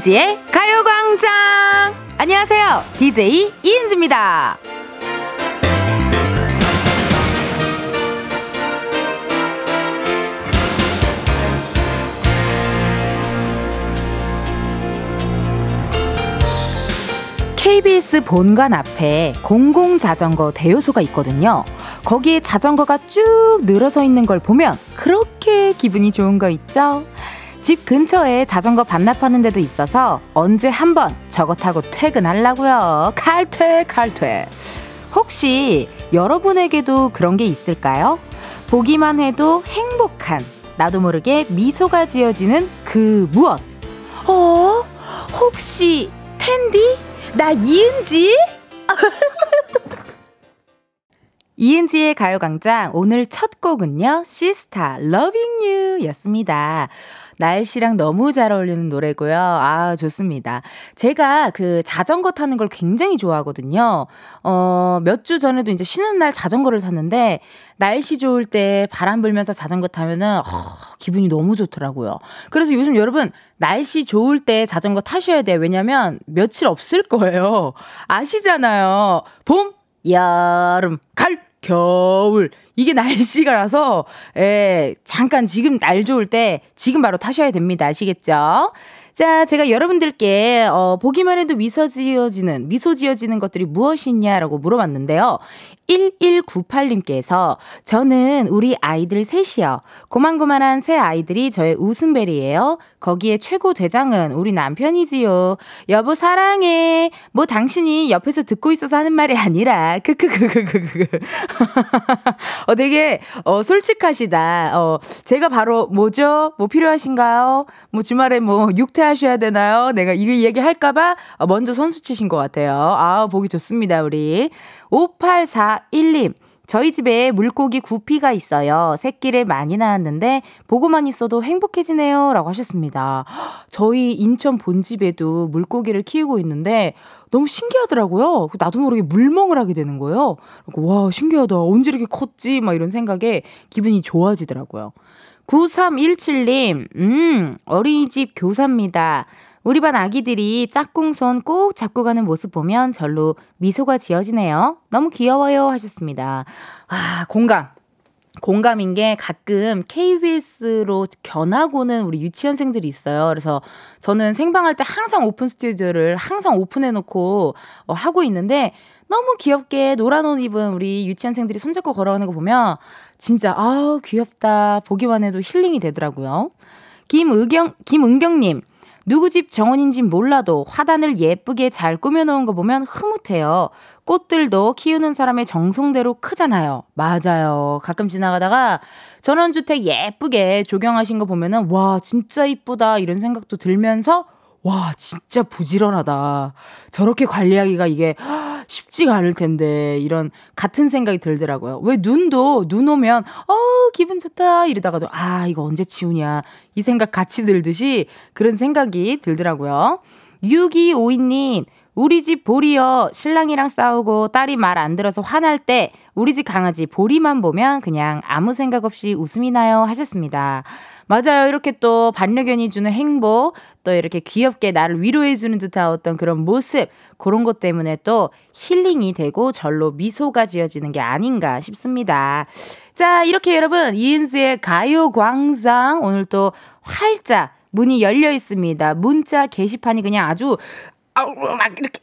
이은지의 가요광장! 안녕하세요. DJ 이은지입니다. KBS 본관 앞에 공공자전거 대여소가 있거든요. 거기에 자전거가 쭉 늘어서 있는 걸 보면 그렇게 기분이 좋은 거 있죠? 집 근처에 자전거 반납하는 데도 있어서 언제 한번 저거 타고 퇴근하려고요. 칼퇴, 칼퇴. 혹시 여러분에게도 그런 게 있을까요? 보기만 해도 행복한, 나도 모르게 미소가 지어지는 그 무엇? 어? 혹시 텐디? 나 이은지? 이은지의 가요광장 오늘 첫 곡은요, 시스타 Loving You 였습니다. 날씨랑 너무 잘 어울리는 노래고요. 아, 좋습니다. 제가 그 자전거 타는 걸 굉장히 좋아하거든요. 어, 몇 주 전에도 이제 쉬는 날 자전거를 탔는데 날씨 좋을 때 바람 불면서 자전거 타면은 어, 기분이 너무 좋더라고요. 그래서 요즘 여러분 날씨 좋을 때 자전거 타셔야 돼요. 왜냐면 며칠 없을 거예요. 아시잖아요. 봄, 여름, 가을, 겨울 이게 날씨가라서 예, 잠깐 지금 날 좋을 때 지금 바로 타셔야 됩니다. 아시겠죠? 자, 제가 여러분들께 어, 보기만 해도 미소 지어지는 미소 지어지는 것들이 무엇이냐라고 물어봤는데요. 1198님께서 저는 우리 아이들 셋이요. 고만고만한 새 아이들이 저의 웃음벨이에요. 거기에 최고 대장은 우리 남편이지요. 여보 사랑해. 뭐 당신이 옆에서 듣고 있어서 하는 말이 아니라 크크크크크크. 어 되게 어 솔직하시다. 어 제가 바로 뭐죠? 뭐 필요하신가요? 뭐 주말에 뭐 육퇴하셔야 되나요? 내가 이거 얘기 할까 봐 먼저 선수 치신 것 같아요. 아 보기 좋습니다 우리 5841님. 저희 집에 물고기 구피가 있어요. 새끼를 많이 낳았는데 보고만 있어도 행복해지네요. 라고 하셨습니다. 저희 인천 본집에도 물고기를 키우고 있는데 너무 신기하더라고요. 나도 모르게 물멍을 하게 되는 거예요. 와, 신기하다. 언제 이렇게 컸지? 막 이런 생각에 기분이 좋아지더라고요. 9317님, 음, 어린이집 교사입니다. 우리 반 아기들이 짝꿍 손 꼭 잡고 가는 모습 보면 절로 미소가 지어지네요. 너무 귀여워요 하셨습니다. 아, 공감. 공감인 게 가끔 KBS로 견학오는 우리 유치원생들이 있어요. 그래서 저는 생방할 때 항상 오픈 스튜디오를 항상 오픈해놓고 어, 하고 있는데 너무 귀엽게 노란 옷 입은 우리 유치원생들이 손잡고 걸어오는 거 보면 진짜 아우 귀엽다 보기만 해도 힐링이 되더라고요. 김의경 김은경님 누구 집 정원인진 몰라도 화단을 예쁘게 잘 꾸며놓은 거 보면 흐뭇해요. 꽃들도 키우는 사람의 정성대로 크잖아요. 맞아요. 가끔 지나가다가 전원주택 예쁘게 조경하신 거 보면은 와, 진짜 이쁘다. 이런 생각도 들면서 와, 진짜 부지런하다. 저렇게 관리하기가 이게 쉽지가 않을 텐데, 이런 같은 생각이 들더라고요. 왜 눈도, 눈 오면, 어, 기분 좋다. 이러다가도, 아, 이거 언제 치우냐. 이 생각 같이 들듯이 그런 생각이 들더라고요. 6252님, 우리 집 보리요. 신랑이랑 싸우고 딸이 말 안 들어서 화날 때 우리 집 강아지 보리만 보면 그냥 아무 생각 없이 웃음이 나요 하셨습니다. 맞아요. 이렇게 또 반려견이 주는 행복, 또 이렇게 귀엽게 나를 위로해주는 듯한 어떤 그런 모습, 그런 것 때문에 또 힐링이 되고 절로 미소가 지어지는 게 아닌가 싶습니다. 자, 이렇게 여러분, 이은수의 가요광장 오늘 또 활짝 문이 열려 있습니다. 문자 게시판이 그냥 아주 아우 막 이렇게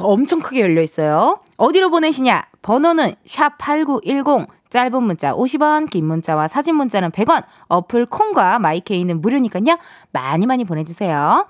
엄청 크게 열려 있어요. 어디로 보내시냐? 번호는 샵8910 짧은 문자 50원, 긴 문자와 사진 문자는 100원. 어플 콩과 마이케이는 무료니까요. 많이 많이 보내 주세요.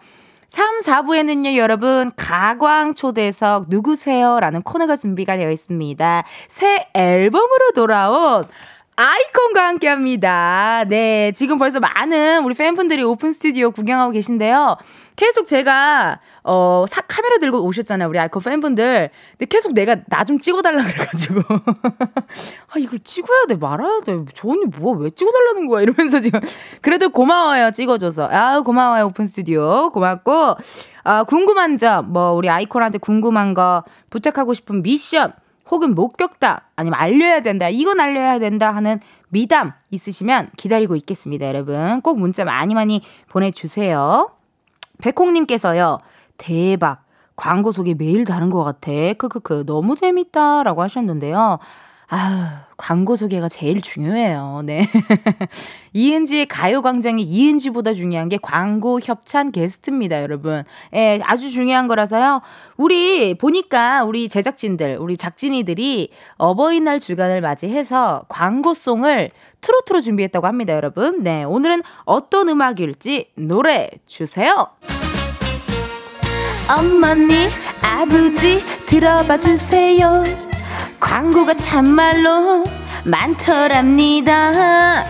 3, 4부에는요, 여러분, 가광 초대석 누구세요? 라는 코너가 준비가 되어 있습니다. 새 앨범으로 돌아온 아이콘과 함께 합니다. 네, 지금 벌써 많은 우리 팬분들이 오픈 스튜디오 구경하고 계신데요. 계속 제가 어, 사, 카메라 들고 오셨잖아요. 우리 아이콘 팬분들. 근데 계속 내가 나 좀 찍어달라 그래가지고. 아, 이걸 찍어야 돼, 말아야 돼. 저 언니 뭐, 왜 찍어달라는 거야? 이러면서 지금. 그래도 고마워요, 찍어줘서. 아, 고마워요, 오픈 스튜디오. 고맙고. 아, 궁금한 점, 뭐, 우리 아이콘한테 궁금한 거, 부탁하고 싶은 미션, 혹은 목격담, 아니면 알려야 된다, 이건 알려야 된다 하는 미담 있으시면 기다리고 있겠습니다, 여러분. 꼭 문자 많이 많이 보내주세요. 백홍님께서요, 대박. 광고 속에 매일 다른 것 같아. 크크크. 너무 재밌다. 라고 하셨는데요. 아유, 광고 소개가 제일 중요해요. 네. 이은지의 가요광장이 이은지보다 중요한 게 광고 협찬 게스트입니다, 여러분. 예, 아주 중요한 거라서요. 우리, 보니까 우리 제작진들, 우리 작진이들이 어버이날 주간을 맞이해서 광고송을 트로트로 준비했다고 합니다, 여러분. 네. 오늘은 어떤 음악일지 노래 주세요. 어머니, 아버지, 들어봐 주세요. 광고가 참말로 많더랍니다.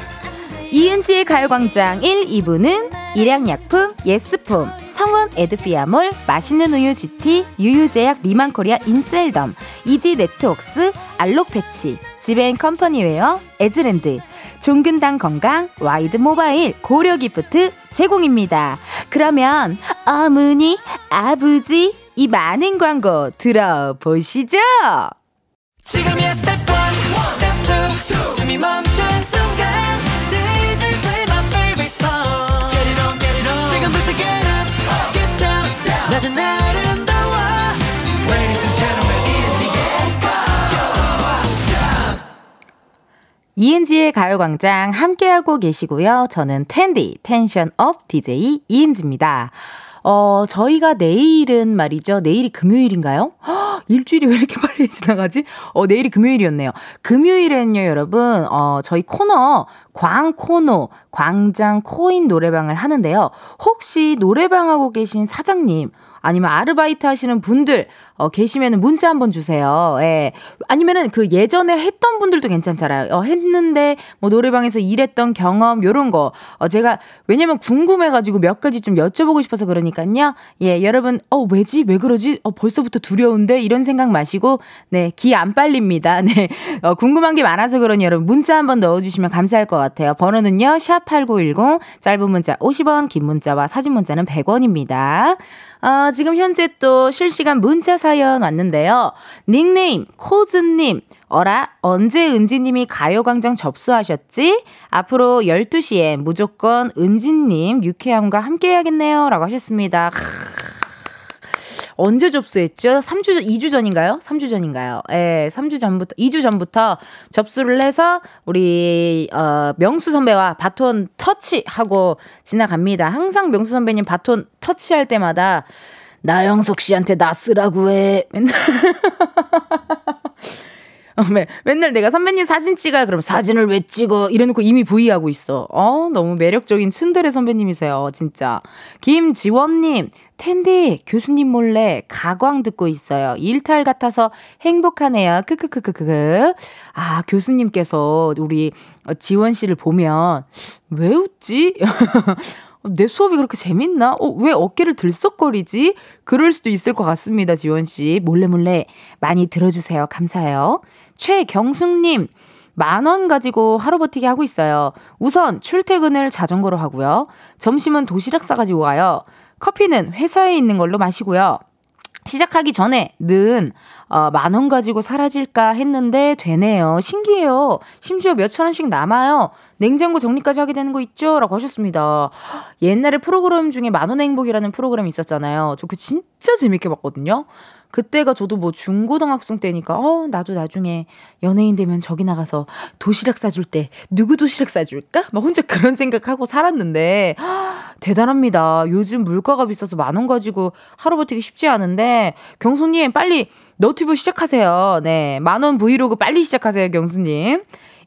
이은지의 가요광장 1, 2부는 일양약품, 예스폼, 성원 에드피아몰, 맛있는 우유 GT, 유유제약 리만코리아 인셀덤, 이지 네트웍스, 알록패치, 지벤컴퍼니웨어, 에즈랜드, 종근당 건강, 와이드 모바일, 고려기프트 제공입니다. 그러면 어머니, 아버지, 이 많은 광고 들어보시죠. 지금이야 스텝 1, 스텝 2, 숨이 멈춘 순간 DJ play my favorite song Get it on, get it on 지금부터 get up, get down, down 낮은 아름다워 Ladies and gentlemen, 이은지의 가요광장 함께하고 계시고요. 저는 텐디, 텐션 업 DJ 이은지입니다. 어, 저희가 내일은 말이죠. 내일이 금요일인가요? 허, 일주일이 왜 이렇게 빨리 지나가지? 어, 내일이 금요일이었네요. 금요일에는요, 여러분, 어, 저희 코너, 광코노, 광장 코인 노래방을 하는데요. 혹시 노래방하고 계신 사장님, 아니면 아르바이트 하시는 분들 어, 계시면 문자 한번 주세요. 예. 아니면은 그 예전에 했던 분들도 괜찮잖아요. 어, 했는데 뭐 노래방에서 일했던 경험 요런 거. 어, 제가 왜냐면 궁금해 가지고 몇 가지 좀 여쭤보고 싶어서 그러니까요. 예, 여러분, 어, 왜지? 왜 그러지? 어, 벌써부터 두려운데? 이런 생각 마시고, 네, 기 안 빨립니다. 네. 어, 궁금한 게 많아서 그러니 여러분 문자 한번 넣어 주시면 감사할 것 같아요. 번호는요, 샵8910, 짧은 문자 50원, 긴 문자와 사진 문자는 100원입니다. 어, 지금 현재 또 실시간 문자 사연 왔는데요. 닉네임, 코즈님. 어라, 언제 은지님이 가요광장 접수하셨지? 앞으로 12시에 무조건 은지님 유쾌함과 함께 해야겠네요. 라고 하셨습니다. 언제 접수했죠? 3주, 2주 전인가요? 3주 전인가요? 예, 3주 전부터, 2주 전부터 접수를 해서 우리, 어, 명수 선배와 바톤 터치하고 지나갑니다. 항상 명수 선배님 바톤 터치할 때마다 나영석 씨한테 나 쓰라고 해. 맨날. 어, 맨날 내가 선배님 사진 찍어야 그럼 사진을 왜 찍어 이래놓고 이미 부위하고 있어. 어 너무 매력적인 츤데레 선배님이세요 진짜. 김지원님 텐디 교수님 몰래 가광 듣고 있어요. 일탈 같아서 행복하네요. 크크크크크. 아 교수님께서 우리 지원 씨를 보면 왜 웃지? 내 수업이 그렇게 재밌나? 어, 왜 어깨를 들썩거리지? 그럴 수도 있을 것 같습니다, 지원 씨. 몰래 몰래 많이 들어주세요. 감사해요. 최경숙님, 만원 가지고 하루 버티기 하고 있어요. 우선 출퇴근을 자전거로 하고요. 점심은 도시락 싸가지고 가요. 커피는 회사에 있는 걸로 마시고요. 시작하기 전에 는 어, 만원 가지고 사라질까 했는데 되네요. 신기해요. 심지어 몇천 원씩 남아요. 냉장고 정리까지 하게 되는 거 있죠? 라고 하셨습니다. 옛날에 프로그램 중에 만원 행복이라는 프로그램이 있었잖아요. 저 그 진짜 재밌게 봤거든요. 그때가 저도 뭐 중고등학생 때니까 어 나도 나중에 연예인 되면 저기 나가서 도시락 싸줄 때 누구 도시락 싸줄까? 막 혼자 그런 생각하고 살았는데 대단합니다. 요즘 물가가 비싸서 만 원 가지고 하루 버티기 쉽지 않은데 경수님 빨리 너튜브 시작하세요. 네. 만 원 브이로그 빨리 시작하세요, 경수님.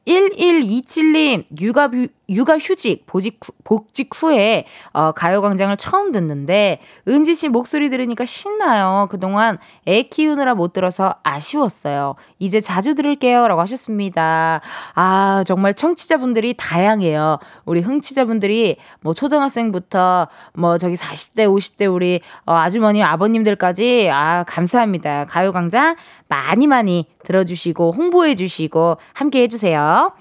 1127님, 육아, 육아 휴직, 보직, 복직 후에, 어, 가요광장을 처음 듣는데, 은지 씨 목소리 들으니까 신나요. 그동안 애 키우느라 못 들어서 아쉬웠어요. 이제 자주 들을게요. 라고 하셨습니다. 아, 정말 청취자분들이 다양해요. 우리 흥취자분들이 뭐 초등학생부터 뭐 저기 40대, 50대 우리 어, 아주머니, 아버님들까지, 아, 감사합니다. 가요광장 많이 많이 들어주시고 홍보해주시고 함께 해주세요.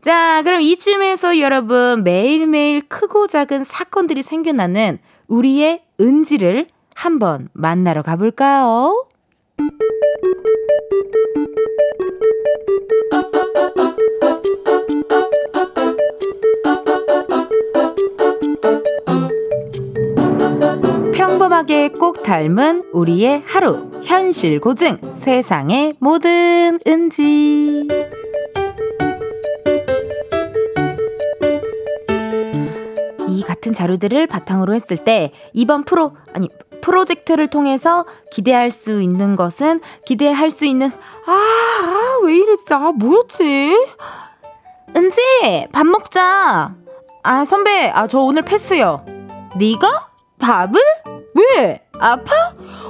자, 그럼 이쯤에서 여러분 매일매일 크고 작은 사건들이 생겨나는 우리의 은지를 한번 만나러 가볼까요? 평범하게 꼭 닮은 우리의 하루. 현실 고증. 세상의 모든 은지. 이 같은 자료들을 바탕으로 했을 때 이번 프로 아니 프로젝트를 통해서 기대할 수 있는 것은 기대할 수 있는 아, 아 왜 이래 진짜 아, 뭐였지? 은지 밥 먹자. 아 선배 아 저 오늘 패스요. 네가 밥을 왜 아파?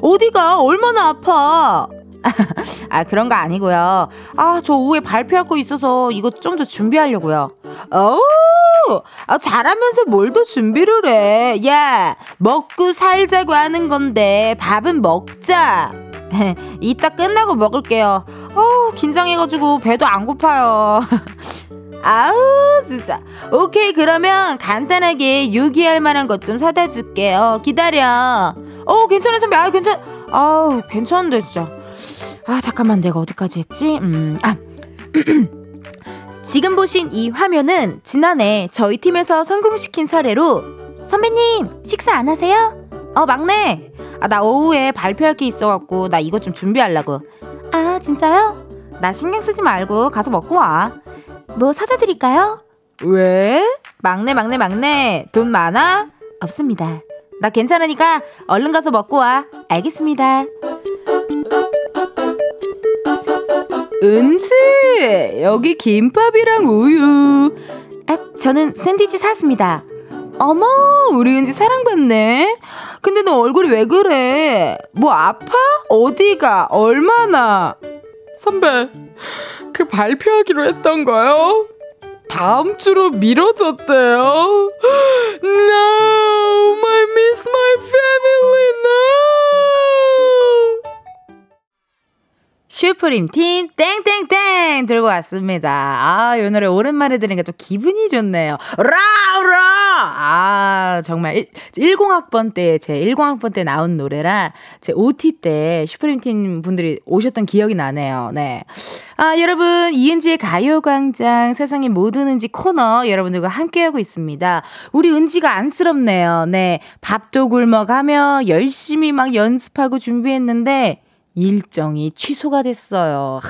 어디가 얼마나 아파? 아 그런 거 아니고요. 아저 오후에 발표할 거 있어서 이거 좀 더 준비하려고요. 오, 아 잘하면서 뭘 더 준비를 해? 야 먹고 살자고 하는 건데 밥은 먹자. 이따 끝나고 먹을게요. 어우 긴장해가지고 배도 안 고파요. 아우 진짜. 오케이 그러면 간단하게 요기할 만한 것 좀 사다 줄게요. 기다려. 어 괜찮아 선배. 아 괜찮 아우 괜찮은데 진짜. 아 잠깐만. 내가 어디까지 했지? 음아. 지금 보신 이 화면은 지난해 저희 팀에서 성공시킨 사례로 선배님 식사 안 하세요? 어 막내. 아 나 오후에 발표할 게 있어갖고 나 이거 좀 준비하려고. 아 진짜요? 나 신경 쓰지 말고 가서 먹고 와 뭐 사다 드릴까요? 왜? 막내 막내 막내 돈 많아? 없습니다. 나 괜찮으니까 얼른 가서 먹고 와. 알겠습니다. 은지 여기 김밥이랑 우유. 아 저는 샌드위치 샀습니다. 어머 우리 은지 사랑받네. 근데 너 얼굴이 왜 그래? 뭐 아파? 어디가? 얼마나? 선배 그 발표하기로 했던 거요? 다음 주로 미뤄졌대요. No, I miss my family now. 슈프림 팀 땡땡땡 들고 왔습니다. 아, 이 노래 오랜만에 들으니까 또 기분이 좋네요. 라우라! 아, 정말 1, 0학번 때, 제 10학번 때 나온 노래라 제 OT 때 슈프림 팀 분들이 오셨던 기억이 나네요. 네. 아, 여러분, 이은지의 가요광장 세상의 모든 은지 코너 여러분들과 함께하고 있습니다. 우리 은지가 안쓰럽네요. 네. 밥도 굶어가며 열심히 막 연습하고 준비했는데 일정이 취소가 됐어요. 하,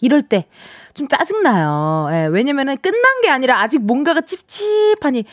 이럴 때 좀 짜증나요. 예, 왜냐면은 끝난 게 아니라 아직 뭔가가 찝찝하니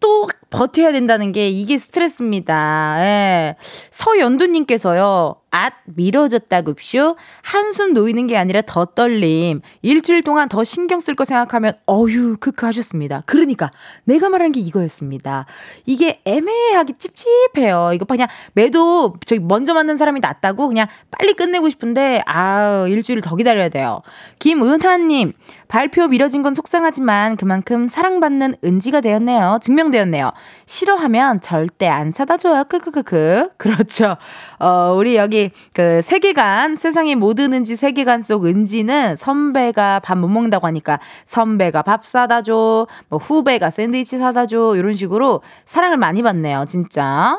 또 버텨야 된다는 게 이게 스트레스입니다. 예. 서연두님께서요. 앗 미뤄졌다급쇼. 한숨 놓이는 게 아니라 더 떨림. 일주일 동안 더 신경 쓸 거 생각하면 어휴 크크 하셨습니다. 그러니까 내가 말한 게 이거였습니다. 이게 애매하게 찝찝해요. 이거 그냥 매도 저기 먼저 만난 사람이 낫다고 그냥 빨리 끝내고 싶은데 아우 일주일 더 기다려야 돼요. 김은하님 발표 미뤄진 건 속상하지만 그만큼 사랑받는 은지가 되었네요. 증명되었네요. 싫어하면 절대 안 사다 줘요. 크크크크. 그렇죠. 어 우리 여기 그 세계관, 세상의 모든 은지 세계관 속 은지는 선배가 밥 못 먹는다고 하니까 선배가 밥 사다 줘, 뭐 후배가 샌드위치 사다 줘, 이런 식으로 사랑을 많이 받네요, 진짜.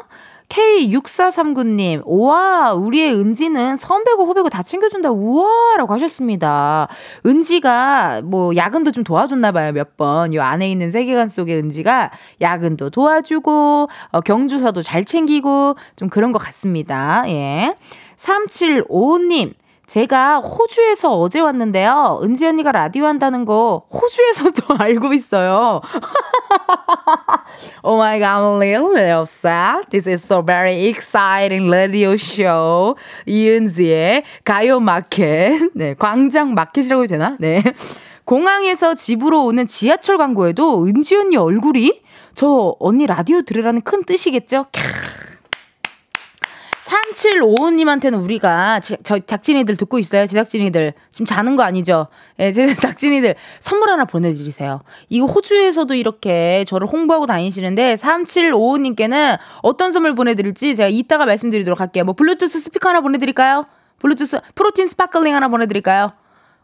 K6439님, 우와, 우리의 은지는 선배고 후배고 다 챙겨준다, 우와, 라고 하셨습니다. 은지가 뭐 야근도 좀 도와줬나봐요, 몇 번. 요 안에 있는 세계관 속의 은지가 야근도 도와주고, 어, 경주사도 잘 챙기고, 좀 그런 것 같습니다. 예. 3755님, 제가 호주에서 어제 왔는데요. 은지 언니가 라디오 한다는 거 호주에서도 알고 있어요. oh my god, I'm a little, little sad. This is so very exciting radio show. 이은지의 가요 마켓. 네, 광장 마켓이라고 해도 되나? 네. 공항에서 집으로 오는 지하철 광고에도 은지 언니 얼굴이 저 언니 라디오 들으라는 큰 뜻이겠죠? 캬. 3755님한테는 우리가 제작진이들 듣고 있어요. 제작진이들 지금 자는 거 아니죠? 예, 제작진이들 선물 하나 보내 드리세요. 이거 호주에서도 이렇게 저를 홍보하고 다니시는데 3755님께는 어떤 선물 보내 드릴지 제가 이따가 말씀드리도록 할게요. 뭐 블루투스 스피커 하나 보내 드릴까요? 블루투스 프로틴 sparkling 하나 보내 드릴까요?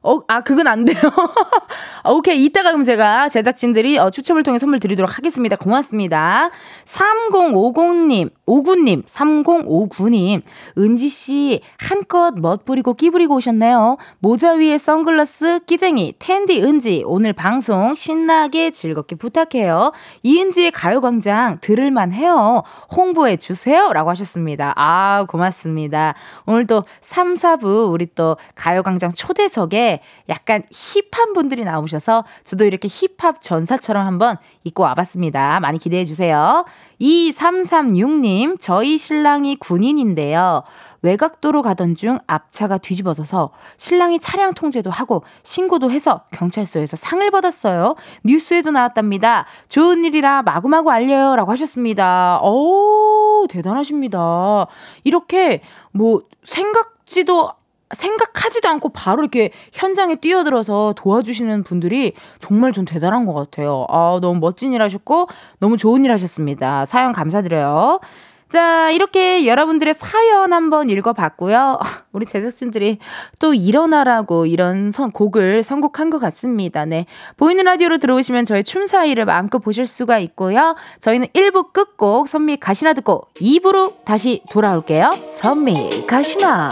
어, 아, 그건 안 돼요. 오케이. 이따가 그럼 제가 제작진들이 어, 추첨을 통해 선물 드리도록 하겠습니다. 고맙습니다. 3050님, 59님, 3059님, 은지씨, 한껏 멋부리고 끼부리고 오셨네요. 모자 위에 선글라스, 끼쟁이, 텐디 은지, 오늘 방송 신나게 즐겁게 부탁해요. 이은지의 가요광장 들을만 해요. 홍보해 주세요. 라고 하셨습니다. 아, 고맙습니다. 오늘 또 3, 4부 우리 또 가요광장 초대석에 약간 힙한 분들이 나오셔서 저도 이렇게 힙합 전사처럼 한번 입고 와봤습니다. 많이 기대해 주세요. 2336님, 저희 신랑이 군인인데요. 외곽도로 가던 중 앞차가 뒤집어져서 신랑이 차량 통제도 하고 신고도 해서 경찰서에서 상을 받았어요. 뉴스에도 나왔답니다. 좋은 일이라 마구마구 알려요. 라고 하셨습니다. 오, 대단하십니다. 이렇게 뭐 생각지도 생각하지도 않고 바로 이렇게 현장에 뛰어들어서 도와주시는 분들이 정말 좀 대단한 것 같아요. 아, 너무 멋진 일 하셨고, 너무 좋은 일 하셨습니다. 사연 감사드려요. 자, 이렇게 여러분들의 사연 한번 읽어봤고요. 우리 제작진들이 또 일어나라고 이런 선, 곡을 선곡한 것 같습니다. 네. 보이는 라디오로 들어오시면 저의 춤사위를 마음껏 보실 수가 있고요. 저희는 1부 끝곡 선미 가시나 듣고 2부로 다시 돌아올게요. 선미 가시나.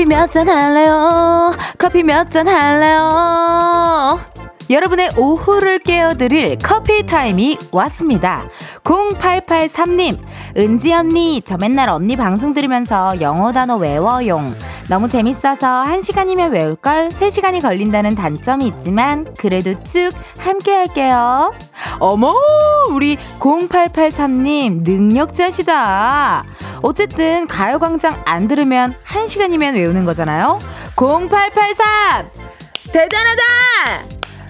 커피 몇 잔 할래요? 커피 몇 잔 할래요? 여러분의 오후를 깨워드릴 커피 타임이 왔습니다. 0883님, 은지 언니, 저 맨날 언니 방송 들으면서 영어 단어 외워용. 너무 재밌어서 1시간이면 외울걸 3시간이 걸린다는 단점이 있지만 그래도 쭉 함께 할게요. 어머, 우리 0883님 능력자시다. 어쨌든 가요광장 안 들으면 1시간이면 외우는 거잖아요. 0883! 대단하다!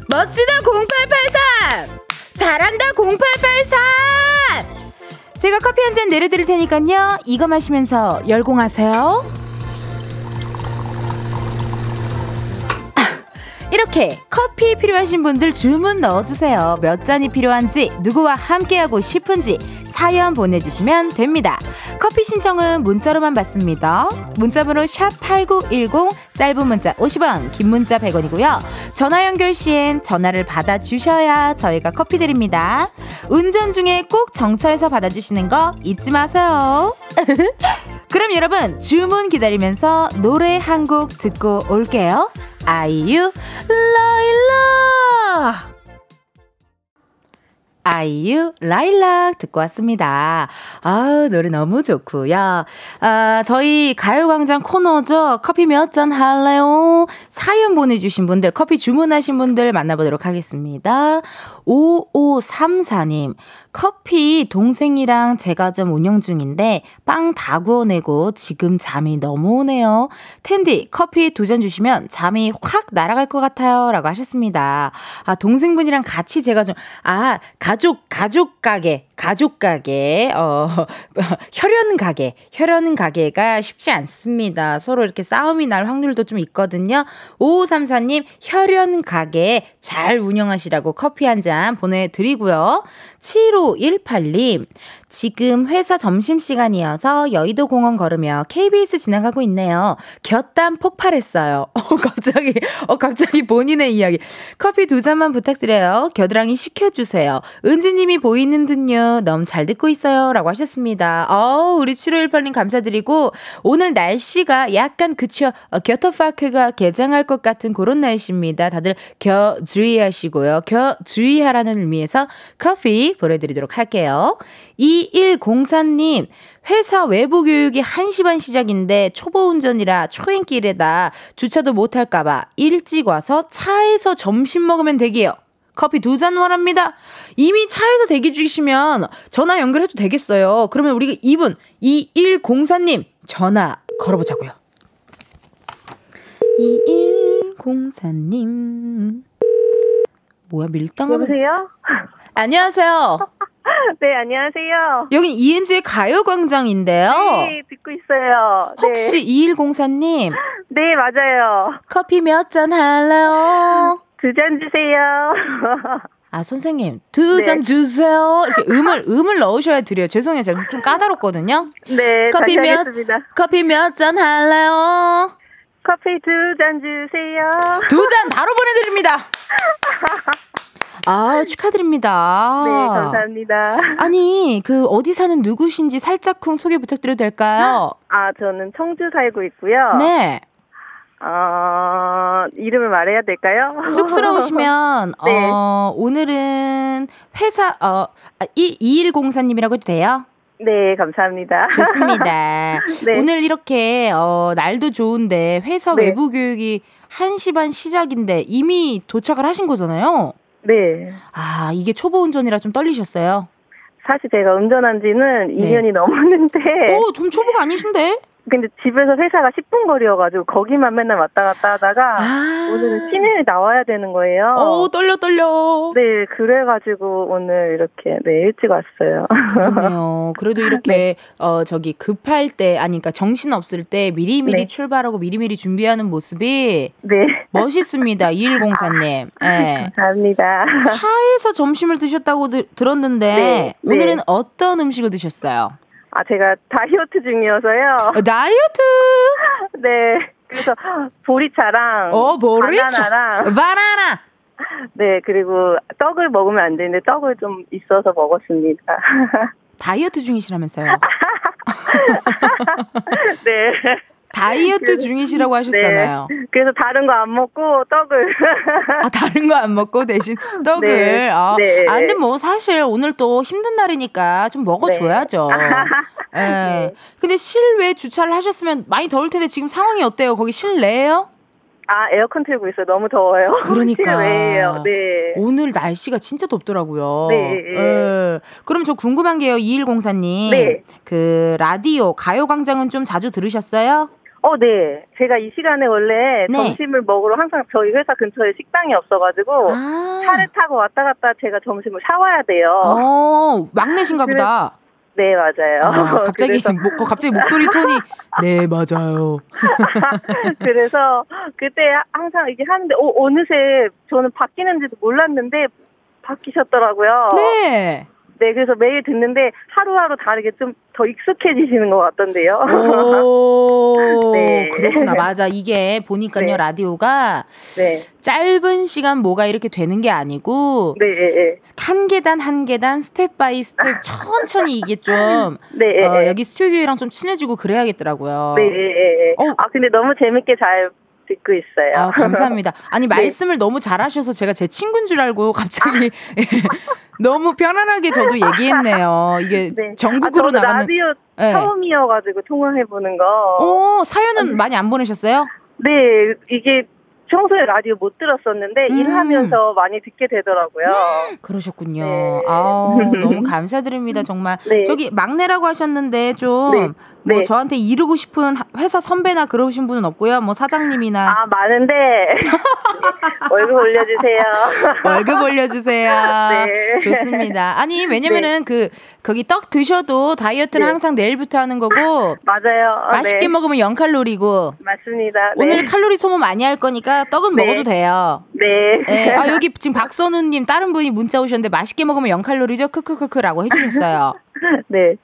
멋지다 0883! 잘한다 0883! 제가 커피 한 잔 내려드릴 테니까요. 이거 마시면서 열공하세요. 이렇게 커피 필요하신 분들 주문 넣어주세요. 몇 잔이 필요한지, 누구와 함께하고 싶은지 사연 보내주시면 됩니다. 커피 신청은 문자로만 받습니다. 문자번호 샵8910, 짧은 문자 50원, 긴 문자 100원이고요. 전화 연결 시엔 전화를 받아주셔야 저희가 커피 드립니다. 운전 중에 꼭 정차해서 받아주시는 거 잊지 마세요. 그럼 여러분, 주문 기다리면서 노래 한 곡 듣고 올게요. 아이유 라일라 아이유 라일락 듣고 왔습니다. 아 노래 너무 좋고요. 아 저희 가요광장 코너죠. 커피 몇 잔 할래요? 사연 보내주신 분들 커피 주문하신 분들 만나보도록 하겠습니다. 5534님 커피 동생이랑 제가 좀 운영 중인데 빵 다 구워내고 지금 잠이 너무 오네요. 텐디 커피 두 잔 주시면 잠이 확 날아갈 것 같아요. 라고 하셨습니다. 아 동생분이랑 같이 제가 좀 아 가족 가족 가게 가족 가게, 어, 혈연 가게, 혈연 가게가 쉽지 않습니다. 서로 이렇게 싸움이 날 확률도 좀 있거든요. 5534님, 혈연 가게 잘 운영하시라고 커피 한 잔 보내드리고요. 7518님, 지금 회사 점심시간이어서 여의도 공원 걸으며 KBS 지나가고 있네요. 곁담 폭발했어요. 어, 갑자기, 어, 갑자기 본인의 이야기. 커피 두 잔만 부탁드려요. 겨드랑이 식혀주세요. 은지님이 보이는 듯요. 너무 잘 듣고 있어요. 라고 하셨습니다. 어 우리 7518님 감사드리고, 오늘 날씨가 약간 그쵸, 어, 겨터파크가 개장할 것 같은 그런 날씨입니다. 다들 겨 주의하시고요. 겨 주의하라는 의미에서 커피 보내드리도록 할게요. 2104님, 회사 외부 교육이 1시 반 시작인데 초보 운전이라 초행길에다 주차도 못할까봐 일찍 와서 차에서 점심 먹으면 되게요. 커피 두 잔 원합니다. 이미 차에서 대기 중이시면 전화 연결해도 되겠어요. 그러면 우리가 이분 2104님 전화 걸어보자고요. 2104님 뭐야 밀당하는 여보세요? 안녕하세요. 네, 안녕하세요. 여긴 이은지의 가요광장인데요. 네, 듣고 있어요. 네. 혹시 2104님 네, 맞아요. 커피 몇 잔 할래요? 두 잔 주세요. 아 선생님 두잔 네. 주세요. 이렇게 음을 음을 넣으셔야 드려요. 죄송해요, 제가 좀 까다롭거든요. 네, 커피 몇-. 커피 몇 잔 할래요? 커피 두 잔 주세요. 두 잔 바로 보내드립니다. 아 축하드립니다. 네, 감사합니다. 아니 그 어디 사는 누구신지 살짝쿵 소개 부탁드려도 될까요? 아, 저는 청주 살고 있고요. 네. 어, 이름을 말해야 될까요? 쑥스러우시면 네. 어 오늘은 회사 어 아, 이 2104님이라고 해도 돼요? 네, 감사합니다. 좋습니다. 네. 오늘 이렇게 어 날도 좋은데 회사 네. 외부 교육이 1시 반 시작인데 이미 도착을 하신 거잖아요. 네. 아, 이게 초보 운전이라 좀 떨리셨어요? 사실 제가 운전한 지는 네. 2년이 넘었는데, 오, 좀 초보가 아니신데? 근데 집에서 회사가 10분 거리여가지고 거기만 맨날 왔다 갔다 하다가 아. 오늘은 시내에 나와야 되는 거예요. 오, 떨려 떨려. 네, 그래가지고 오늘 이렇게 네 일찍 왔어요. 그러네요. 그래도 이렇게 어 저기 급할 때 아니 그러니까 정신 없을 때 미리미리 네. 출발하고 미리미리 준비하는 모습이 네, 멋있습니다. 2104님. 예. 감사합니다. 차에서 점심을 드셨다고 들, 들었는데 네, 네. 오늘은 어떤 음식을 드셨어요? 아, 제가 다이어트 중이어서요. 어, 다이어트. 네, 그래서 보리차랑 어, 보리차. 바나나랑 바나나. 네 그리고 떡을 먹으면 안 되는데 떡을 좀 있어서 먹었습니다. 다이어트 중이시라면서요. 네. 다이어트 중이시라고 하셨잖아요. 네. 그래서 다른 거 안 먹고 떡을. 아, 다른 거 안 먹고 대신 떡을. 네. 아, 네. 아, 근데 뭐 사실 오늘 또 힘든 날이니까 좀 먹어줘야죠. 예. 네. 근데 실외 주차를 하셨으면 많이 더울 텐데 지금 상황이 어때요? 거기 실내예요? 아 에어컨 틀고 있어요. 너무 더워요. 그러니까. 실외예요. 네. 오늘 날씨가 진짜 덥더라고요. 네. 예. 그럼 저 궁금한 게요, 2104님. 네. 그 라디오 가요광장은 좀 자주 들으셨어요? 어, 네. 제가 이 시간에 원래 네. 점심을 먹으러 항상 저희 회사 근처에 식당이 없어가지고 아. 차를 타고 왔다 갔다 제가 점심을 사와야 돼요. 어, 막내신가 그래- 보다. 네, 맞아요. 아, 갑자기 목, 어, 갑자기 목소리 톤이 네 맞아요. 그래서 그때 항상 이게 하는데 어, 어느새 저는 바뀌는지도 몰랐는데 바뀌셨더라고요. 네. 네, 그래서 매일 듣는데 하루하루 다르게 좀 더 익숙해지시는 것 같던데요. 오 네. 그렇구나 맞아 이게 보니까요 네. 라디오가 네, 짧은 시간 뭐가 이렇게 되는 게 아니고 네, 예, 예. 한 계단 한 계단 step by step 천천히 이게 좀 네, 예, 어, 예. 여기 스튜디오랑 좀 친해지고 그래야겠더라고요. 네. 어. 아, 근데 너무 재밌게 잘 듣고 있어요. 아, 감사합니다. 아니, 네. 말씀을 너무 잘하셔서 제가 제 친구인 줄 알고 갑자기 너무 편안하게 저도 얘기했네요. 이게 네. 전국으로 아, 나가는. 라디오 네. 처음이어가지고 통화해 보는 거. 오, 사연은 많이 안 보내셨어요? 네, 이게 평소에 라디오 못 들었었는데 음. 일하면서 많이 듣게 되더라고요. 그러셨군요. 네. 아우, 너무 감사드립니다, 정말. 네. 저기 막내라고 하셨는데 좀, 네. 뭐 네. 저한테 이르고 싶은 회사 선배나 그러신 분은 없고요. 뭐 사장님이나 아, 많은데 월급 올려주세요. 월급 올려주세요. 네. 좋습니다. 아니, 왜냐면은 그, 거기 떡 드셔도 다이어트는 네. 항상 내일부터 하는 거고, 맞아요. 어, 맛있게 네. 먹으면 0 칼로리고, 맞습니다. 네. 오늘 칼로리 소모 많이 할 거니까 떡은 네. 먹어도 돼요. 네. 네. 아, 여기 지금 박선우님 다른 분이 문자 오셨는데 맛있게 먹으면 0 칼로리죠? 크크크크라고 해주셨어요. 네.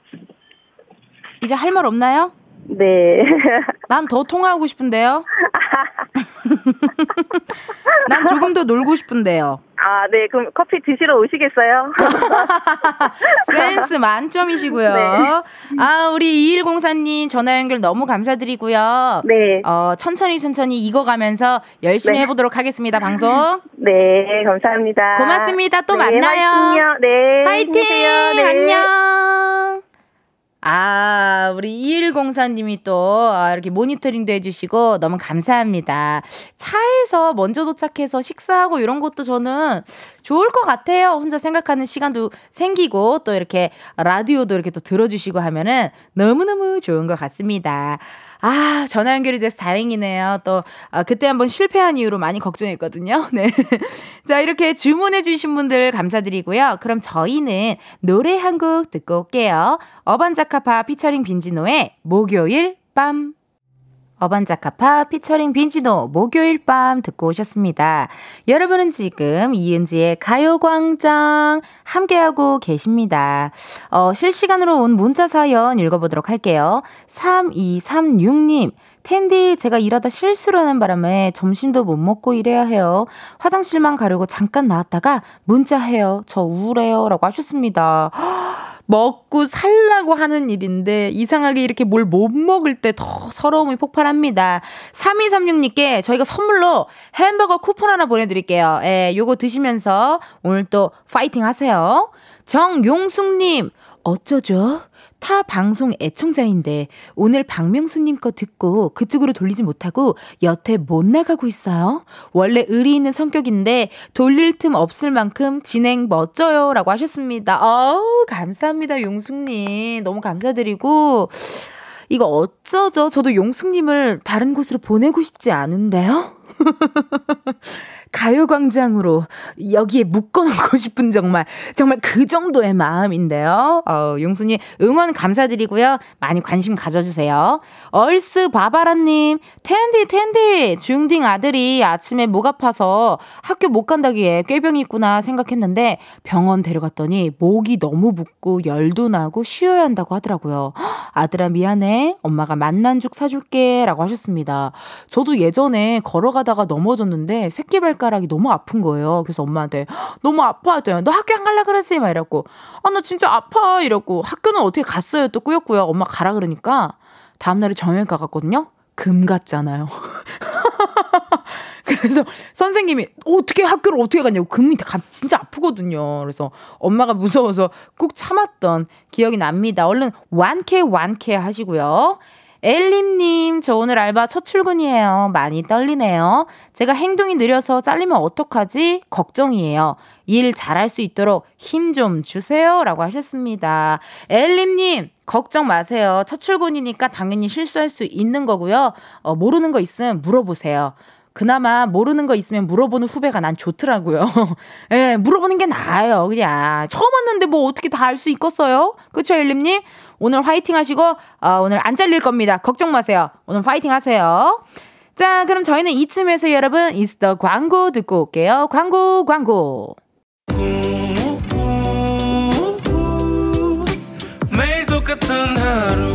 이제 할 말 없나요? 네. 난 더 통화하고 싶은데요. 난 조금 더 놀고 싶은데요. 아, 네. 그럼 커피 드시러 오시겠어요? 센스 만점이시고요. 네. 아, 우리 2104님 전화 연결 너무 감사드리고요. 네. 어, 천천히 천천히 익어가면서 열심히 네. 해보도록 하겠습니다, 방송. 네, 감사합니다. 고맙습니다. 또 네, 만나요. 화이팅요. 네. 화이팅! 네. 안녕! 아, 우리 2104님이 또 아, 이렇게 모니터링도 해주시고 너무 감사합니다. 차에서 먼저 도착해서 식사하고 이런 것도 저는 좋을 것 같아요. 혼자 생각하는 시간도 생기고 또 이렇게 라디오도 이렇게 또 들어주시고 하면은 너무너무 좋은 것 같습니다. 아, 전화 연결이 돼서 다행이네요. 또, 아, 그때 한번 실패한 이유로 많이 걱정했거든요. 네. 자, 이렇게 주문해주신 분들 감사드리고요. 그럼 저희는 노래 한 곡 듣고 올게요. 어반자카파 피처링 빈지노의 목요일 밤. 어반자카파 피처링 빈지노 목요일 밤 듣고 오셨습니다. 여러분은 지금 이은지의 가요광장 함께하고 계십니다. 어, 실시간으로 온 문자 사연 읽어보도록 할게요. 3236님. 텐디, 제가 일하다 실수를 하는 바람에 점심도 못 먹고 일해야 해요. 화장실만 가려고 잠깐 나왔다가 문자해요. 저 우울해요. 라고 하셨습니다. 먹고 살라고 하는 일인데 이상하게 이렇게 뭘 못 먹을 때 더 서러움이 폭발합니다. 3236님께 저희가 선물로 햄버거 쿠폰 하나 보내드릴게요. 예, 요거 드시면서 오늘 또 파이팅 하세요. 정용숙님, 어쩌죠? 타 방송 애청자인데 오늘 박명수님 거 듣고 그쪽으로 돌리지 못하고 여태 못 나가고 있어요. 원래 의리 있는 성격인데 돌릴 틈 없을 만큼 진행 멋져요. 라고 하셨습니다. 어우, 감사합니다. 용숙님. 너무 감사드리고. 이거 어쩌죠? 저도 용숙님을 다른 곳으로 보내고 싶지 않은데요? 가요광장으로 여기에 묶어놓고 싶은 정말, 정말 그 정도의 마음인데요. 어, 용순이 응원 감사드리고요. 많이 관심 가져주세요. 얼스 바바라님, 텐디, 텐디, 중딩 아들이 아침에 목 아파서 학교 못 간다기에 꾀병이 있구나 생각했는데 병원 데려갔더니 목이 너무 붓고 열도 나고 쉬어야 한다고 하더라고요. 아들아, 미안해. 엄마가 만난죽 사줄게. 라고 하셨습니다. 저도 예전에 걸어가다가 넘어졌는데 새끼발 가락 손가락이 너무 아픈 거예요. 그래서 엄마한테 너무 아파 했더니 너 학교 안 갈라 그랬지? 막 이랬고 아 나 진짜 아파 이랬고 학교는 어떻게 갔어요? 또 꾸역꾸역 엄마 가라 그러니까 다음날에 정형외과 갔거든요. 금 같잖아요. 그래서 선생님이 어떻게 학교를 어떻게 갔냐고 금이 진짜 아프거든요. 그래서 엄마가 무서워서 꾹 참았던 기억이 납니다. 얼른 완쾌 완쾌 하시고요. 엘림님, 저 오늘 알바 첫 출근이에요. 많이 떨리네요. 제가 행동이 느려서 잘리면 어떡하지? 걱정이에요. 일 잘할 수 있도록 힘 좀 주세요. 라고 하셨습니다. 엘림님, 걱정 마세요. 첫 출근이니까 당연히 실수할 수 있는 거고요. 어, 모르는 거 있으면 물어보세요. 그나마 모르는 거 있으면 물어보는 후배가 난 좋더라고요. 예, 네, 물어보는 게 나아요. 그냥. 처음 왔는데 뭐 어떻게 다 알 수 있겠어요? 그쵸, 엘림님? 오늘 화이팅 하시고, 어, 오늘 안 잘릴 겁니다. 걱정 마세요. 오늘 화이팅 하세요. 자, 그럼 저희는 이쯤에서 여러분, 이스터 광고 듣고 올게요. 광고, 광고. 매일 똑같은 하루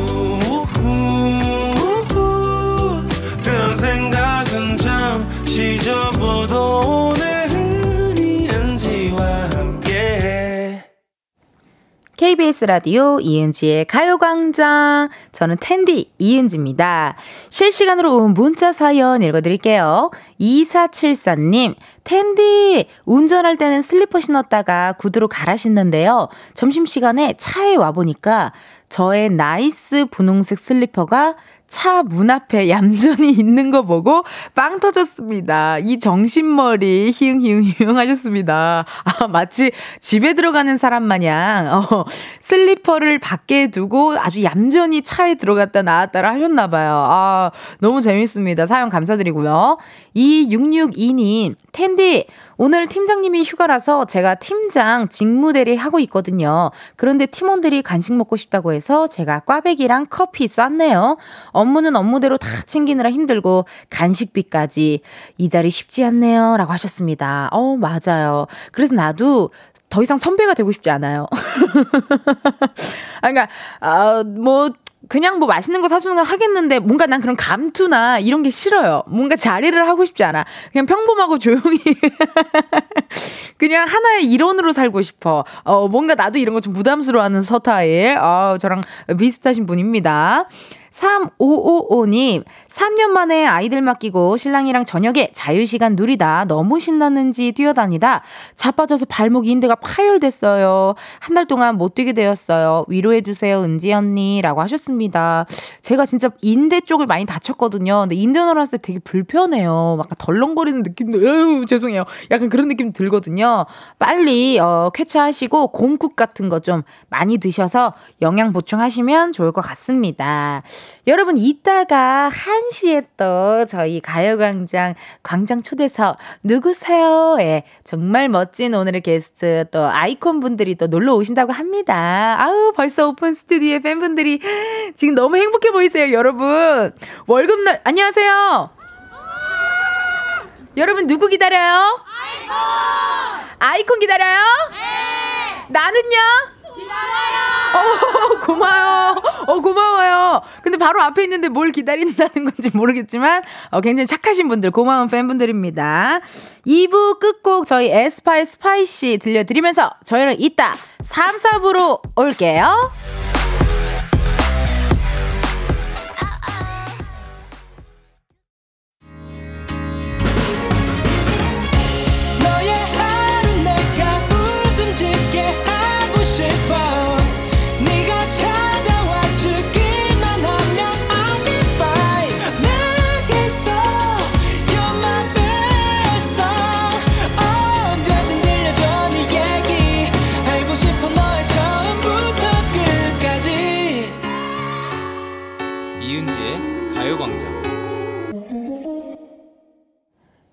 KBS 라디오 이은지의 가요광장. 저는 텐디 이은지입니다. 실시간으로 온 문자 사연 읽어드릴게요. 2474님, 텐디, 운전할 때는 슬리퍼 신었다가 구두로 갈아 신는데요. 점심시간에 차에 와보니까 저의 nice 분홍색 슬리퍼가 차 문 앞에 얌전히 있는 거 보고 빵 터졌습니다. 이 정신머리 히응 히응 히응 하셨습니다. 아, 마치 집에 들어가는 사람 마냥 어, 슬리퍼를 밖에 두고 아주 얌전히 차에 들어갔다 나왔다를 하셨나 봐요. 아, 너무 재밌습니다. 사연 감사드리고요. 2662님, 텐디 오늘 팀장님이 휴가라서 제가 팀장 직무대리 하고 있거든요. 그런데 팀원들이 간식 먹고 싶다고 해서 제가 꽈배기랑 커피 쐈네요. 업무는 업무대로 다 챙기느라 힘들고 간식비까지 이 자리 쉽지 않네요. 라고 하셨습니다. 어, 맞아요. 그래서 나도 더 이상 선배가 되고 싶지 않아요. 아, 그러니까, 아, 뭐, 그냥 뭐 맛있는 거 사주는 거 하겠는데 뭔가 난 그런 감투나 이런 게 싫어요. 뭔가 자리를 하고 싶지 않아. 그냥 평범하고 조용히 그냥 하나의 일원으로 살고 싶어. 어, 뭔가 나도 이런 거 좀 부담스러워하는 서타일. 어, 저랑 비슷하신 분입니다. 3555님, 3년 만에 아이들 맡기고 신랑이랑 저녁에 자유시간 누리다 너무 신났는지 뛰어다니다 자빠져서 발목 인대가 파열됐어요. 한 달 동안 못 뛰게 되었어요. 위로해주세요, 은지 언니. 라고 하셨습니다. 제가 진짜 인대 쪽을 많이 다쳤거든요. 근데 인대 놀았을 때 되게 불편해요. 막 덜렁거리는 느낌도, 에휴, 죄송해요. 약간 그런 느낌 들거든요. 빨리, 어, 쾌차하시고 곰국 같은 거 좀 많이 드셔서 영양 보충하시면 좋을 것 같습니다. 여러분, 이따가 1시에 또 저희 가요광장 광장 초대석 누구세요? 예, 정말 멋진 오늘의 게스트 또 아이콘 분들이 또 놀러 오신다고 합니다. 아우, 벌써 오픈 스튜디오의 팬분들이 지금 너무 행복해 보이세요, 여러분. 월급날, 안녕하세요. 여러분, 누구 기다려요? 아이콘! 아이콘 기다려요? 네! 나는요? 어, 고마워요. 어, 고마워요. 근데 바로 앞에 있는데 뭘 기다린다는 건지 모르겠지만, 어, 굉장히 착하신 분들, 고마운 팬분들입니다. 2부 끝곡 저희 에스파의 Spicy 들려드리면서 저희는 이따 3, 4부로 올게요.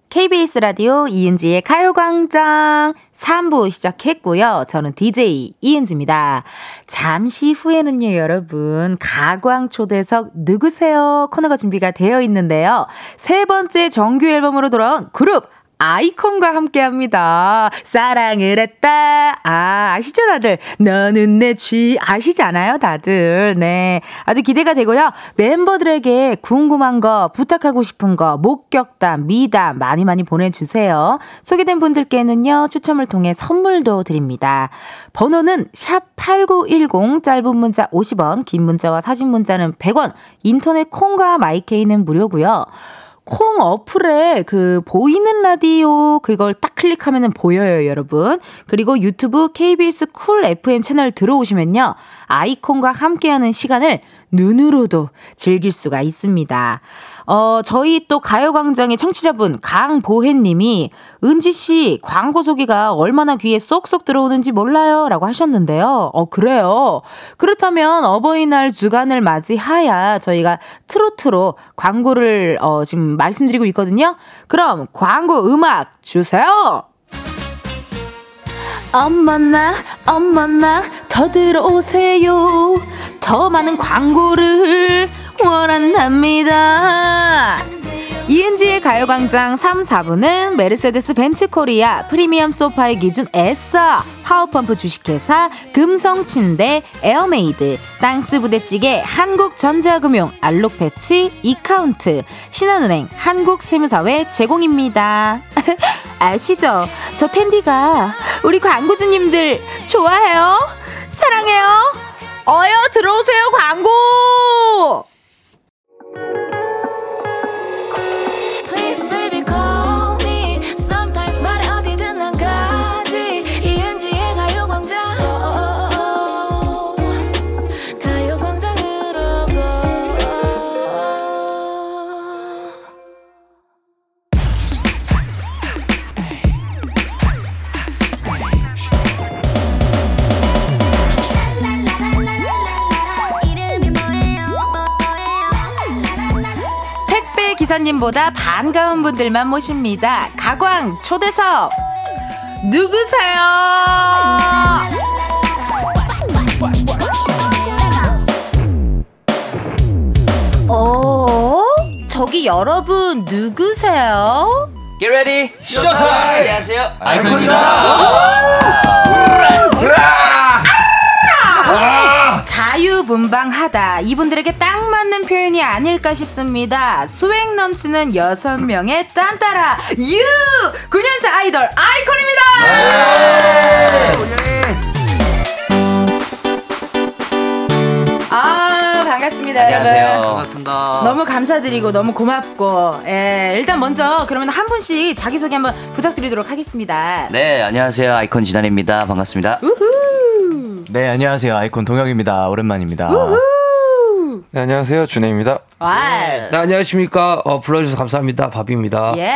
KBS 라디오 이은지의 가요광장 3부 시작했고요. 저는 DJ 이은지입니다. 잠시 후에는요, 여러분, 가광 초대석 누구세요? 코너가 준비가 되어 있는데요. 세 번째 정규 앨범으로 돌아온 그룹 아이콘과 함께 합니다. 사랑을 했다. 아, 아시죠, 다들? 너는 내 쥐, 아시지 않아요, 다들? 네. 아주 기대가 되고요. 멤버들에게 궁금한 거, 부탁하고 싶은 거, 목격담, 미담 많이 많이 보내주세요. 소개된 분들께는요, 추첨을 통해 선물도 드립니다. 번호는 샵8910, 짧은 문자 50원, 긴 문자와 사진 문자는 100원, 인터넷 콩과 마이케이는 무료고요. 콩 어플에 그 보이는 라디오 그걸 딱 클릭하면은 보여요, 여러분. 그리고 유튜브 KBS 쿨 FM 채널 들어오시면요. 아이콘과 함께하는 시간을 눈으로도 즐길 수가 있습니다. 어, 저희 또 가요광장의 청취자분 강보혜님이 은지 씨 광고 소개가 얼마나 귀에 쏙쏙 들어오는지 몰라요 라고 하셨는데요. 어, 그래요. 그렇다면 어버이날 주간을 맞이하야 저희가 트로트로 광고를 어, 지금 말씀드리고 있거든요. 그럼 광고 음악 주세요. 어머나 어머나 더 들어오세요 더 많은 광고를 원한답니다. 이은지의 가요광장 3, 4부는 메르세데스 벤츠 코리아, 프리미엄 소파의 기준 에싸, 파워펌프 주식회사, 금성침대, 에어메이드, 땅스 부대찌개, 한국전자금융, 알록패치, 이카운트, 신한은행, 한국세무사회 제공입니다. 아시죠? 저 텐디가 우리 광고주님들 좋아해요? 사랑해요? 어여 들어오세요 광고! 기사님보다 반가운 분들만 모십니다. 가광 초대석 누구세요? 어? 저기 여러분 누구세요? Get ready, showtime! 안녕하세요, 아이콘입니다. 자유분방하다. 이분들에게 딱 맞는 표현이 아닐까 싶습니다. 수행 넘치는 여섯 명의 딴따라 유 9년차 아이돌 아이콘입니다. 아 반갑습니다 안녕하세요. 여러분. 반갑습니다. 너무 감사드리고 너무 고맙고 예, 일단 먼저 그러면 한 분씩 자기 소개 한번 부탁드리도록 하겠습니다. 네, 안녕하세요. 아이콘 진한입니다. 반갑습니다. 우후. 네, 안녕하세요. 아이콘 동혁입니다. 오랜만입니다. 우후. 네, 안녕하세요. 준혜입니다. 와. 네, 안녕하십니까. 어, 불러주셔서 감사합니다. 밥입니다. 예.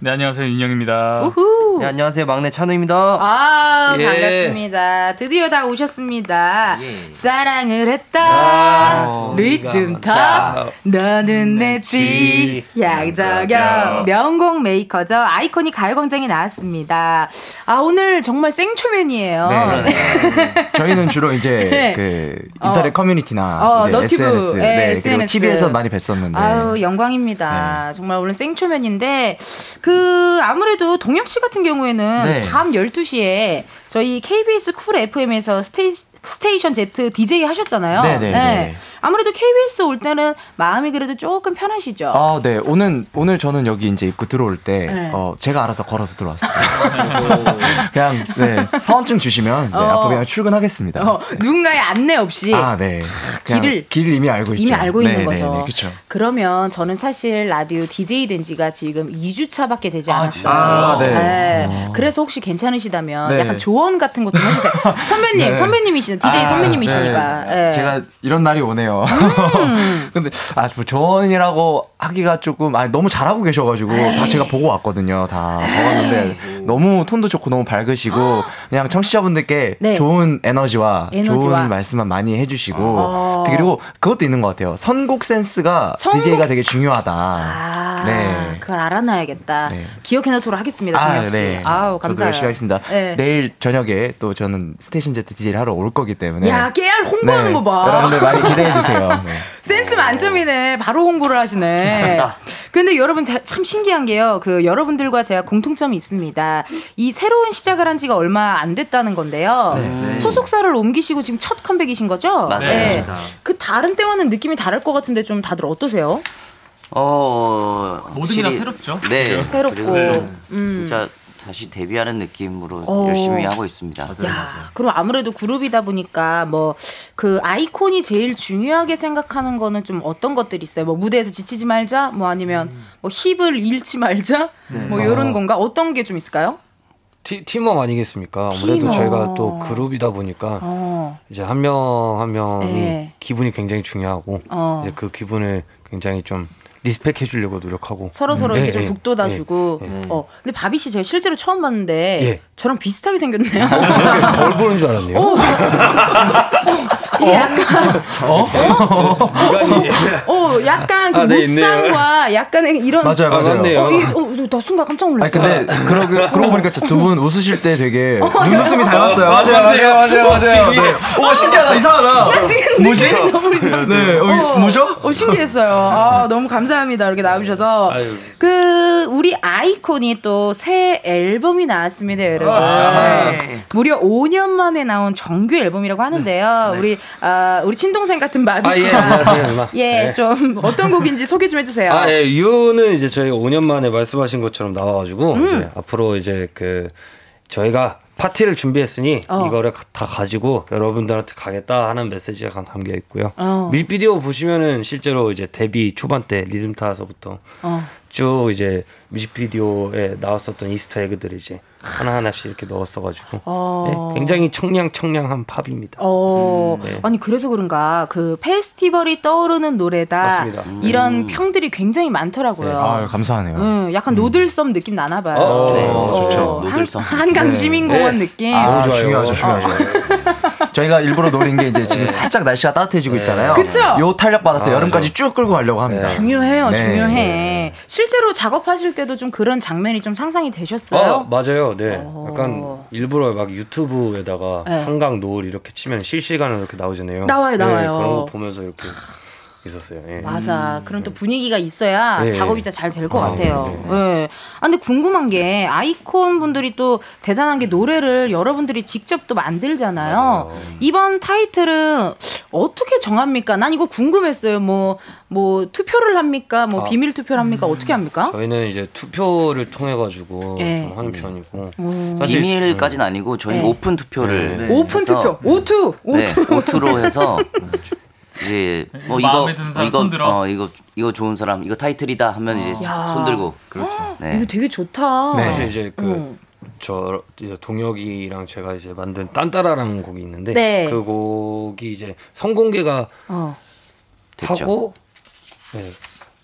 네, 안녕하세요. 윤영입니다. 우후. 네, 안녕하세요. 막내 찬우입니다. 아, 예. 반갑습니다. 드디어 다 오셨습니다. 예. 사랑을 했다. 아, 리듬 타. 자. 너는 내 취향저격. 명곡 메이커죠. 아이콘이 가요광장에 나왔습니다. 아, 오늘 정말 생초면이에요. 네. 저희는 주로 이제 네. 그 인터넷 어. 커뮤니티나 어, SNS, 예, 네, 그리고 SNS. TV에서 많이 뵀었는데. 아유 영광입니다. 정말 오늘 생초면인데 그 아무래도 동혁 씨 같은 경우에는 네. 밤 12시에 저희 KBS 쿨 FM에서 스테이 스테이션 Z DJ 하셨잖아요. 네, 네, 네. 아무래도 KBS 올 때는 마음이 그래도 조금 편하시죠. 아, 네. 오늘 오늘 저는 여기 이제 입구 들어올 때 네. 어, 제가 알아서 걸어서 들어왔어요. 그냥 네. 사원증 주시면 네, 어. 앞으로 그냥 출근하겠습니다. 어, 누군가의 안내 없이 아, 네. 길을- 길 이미 알고 있죠. 이미 알고 있는 네, 거죠. 네, 네, 그렇죠. 그러면 저는 사실 라디오 DJ 된 지가 지금 2주 차밖에 되지 않았어요. 아, 네. 네. 그래서 혹시 괜찮으시다면 네. 약간 조언 같은 것 좀 해주세요. 선배님, 네. 선배님이시 죠. DJ 아, 선배님이시니까. 네. 예. 제가 이런 날이 오네요. 음. 근데 아, 뭐 조언이라고 하기가 조금 아, 너무 잘하고 계셔가지고 다 제가 보고 왔거든요. 다 봐봤는데 너무 톤도 좋고 너무 밝으시고 그냥 청취자분들께 네. 좋은 에너지와, 에너지와. 좋은 말씀만 많이 해주시고 어. 그리고 그것도 있는 것 같아요. 선곡 센스가 선곡- DJ가 되게 중요하다. 아, 네. 그걸 알아놔야겠다. 네. 기억해놓도록 하겠습니다. 아. 네. 아우, 감사해요. 열심히 하겠습니다. 네. 내일 저녁에 또 저는 스테이션 Z DJ를 하러 올 거기 때문에. 야, 깨알 홍보하는 네. 거 봐. 여러분들 많이 기대해 주세요. 네. 센스 만점이네. 바로 홍보를 하시네. 근데 여러분 다- 참 신기한 게요. 그 여러분들과 제가 공통점이 있습니다. 이 새로운 시작을 한 지가 얼마 안 됐다는 건데요. 소속사를 옮기시고 지금 첫 컴백이신 거죠? 맞아요. 네. 그 다른 때와는 느낌이 다를 것 같은데 좀 다들 어떠세요? 어, 모든 게다 확실히- 새롭죠? 네. 새롭고. 그리고 음. 진짜 다시 데뷔하는 느낌으로 어. 열심히 하고 있습니다. 야, 그럼 아무래도 그룹이다 보니까 뭐 그 아이콘이 제일 중요하게 생각하는 거는 좀 어떤 것들이 있어요? 뭐 무대에서 지치지 말자, 뭐 아니면 뭐 힙을 잃지 말자, 뭐 이런 건가? 어떤 게 좀 있을까요? 티, 팀워크 아니겠습니까? 아무래도 팀워크. 저희가 또 그룹이다 보니까 어, 이제 한 명 한 명이 네. 기분이 굉장히 중요하고 어. 이제 그 기분을 굉장히 좀 respect 해 주려고 노력하고 서로 서로 음. 이렇게 예, 좀 예, 북돋아 주고. 예, 예. 어, 근데 바비 씨 제가 실제로 처음 봤는데 예. 저랑 비슷하게 생겼네요. 거울 보는 줄 알았네요. 이게 약간 어, 약간 그 아, 네. 무쌍과 약간 이런 맞아요, 맞아요. 어, 이, 어, 나 순간 깜짝 아니 놀랐어. 근데 그러고 그러고 보니까 두 분 웃으실 때 되게 눈웃음이 닮았어요. 맞아요, 맞아요, 맞아요, 맞아요. 네. 오 신기하다 이상하다. 뭐지? 너무 네, 어, 뭐죠? 어, 신기했어요. 아, 너무 감사합니다. 이렇게 나오셔서. 아유. 그, 우리 아이콘이 또 새 앨범이 나왔습니다, 여러분. 아. 무려 5년 만에 나온 정규 앨범이라고 하는데요. 우리, 아, 우리 친동생 같은 마비 아, 예, 씨가. 예, 네. 좀 어떤 곡인지 소개 좀 해주세요. 아, 예, 유는 이제 저희 5년 만에 말씀하신 것처럼 나와가지고 음. 이제 앞으로 이제 그 저희가 파티를 준비했으니 어. 이거를 가- 다 가지고 여러분들한테 가겠다 하는 메시지가 담겨 있고요. 어. 뮤직비디오 보시면은 실제로 이제 데뷔 초반 때 리듬 타서부터 어. 쭉 이제 뮤직비디오에 나왔었던 이스터 에그들을 이제 하나 하나씩 이렇게 넣었어가지고 어. 네, 굉장히 청량청량한 팝입니다. 어, 네. 아니 그래서 그런가 그 페스티벌이 떠오르는 노래다 맞습니다. 이런 평들이 굉장히 많더라고요. 아 감사하네요. 음, 약간 노들섬 느낌 나나 봐요. 어, 네. 좋죠. 한- 노들섬. 한강 네. 시민공원 네. 느낌. 아, 너무 좋아요. 중요하죠, 중요하죠. 저희가 일부러 노린 게 이제 지금 살짝 날씨가 따뜻해지고 있잖아요. 그쵸? 요 탄력 받아서 아, 여름까지 쭉 끌고 가려고 합니다. 중요해요, 네. 중요해. 실제로 작업하실 때도 좀 그런 장면이 좀 상상이 되셨어요? 어, 맞아요. 네. 어. 약간 일부러 막 유튜브에다가 네. 한강 노을 이렇게 치면 실시간으로 이렇게 나오잖아요. 나와요, 네, 나와요. 그런 거 보면서 이렇게 있었어요. 예. 맞아. 그럼 또 분위기가 있어야 네. 작업이 진짜 잘 될 것 아, 같아요. 네, 예. 아, 근데 궁금한 게 아이콘 분들이 또 대단한 게 노래를 여러분들이 직접 또 만들잖아요. 이번 타이틀은 어떻게 정합니까? 난 이거 궁금했어요. 뭐, 뭐, 투표를 합니까? 뭐, 아. 비밀 투표를 합니까? 어떻게 합니까? 저희는 이제 투표를 통해 가지고 예. 좀 하는 편이고 음. 사실 비밀까지는 아니고 저희는 네. 오픈 투표를 오픈 투표. 오투. 네, 오투. 오투로 해서 이제 뭐 이거 마음에 드는 사람 이거 손 들어. 어 이거 이거 좋은 사람 이거 타이틀이다 하면 이제 야. 손 들고 이거 네. 되게 좋다. 네. 사실 이제 그 음. 저 이제 동혁이랑 제가 이제 만든 딴따라라는 곡이 있는데 네. 그 곡이 이제 성공개가 어. 됐죠. 하고 네.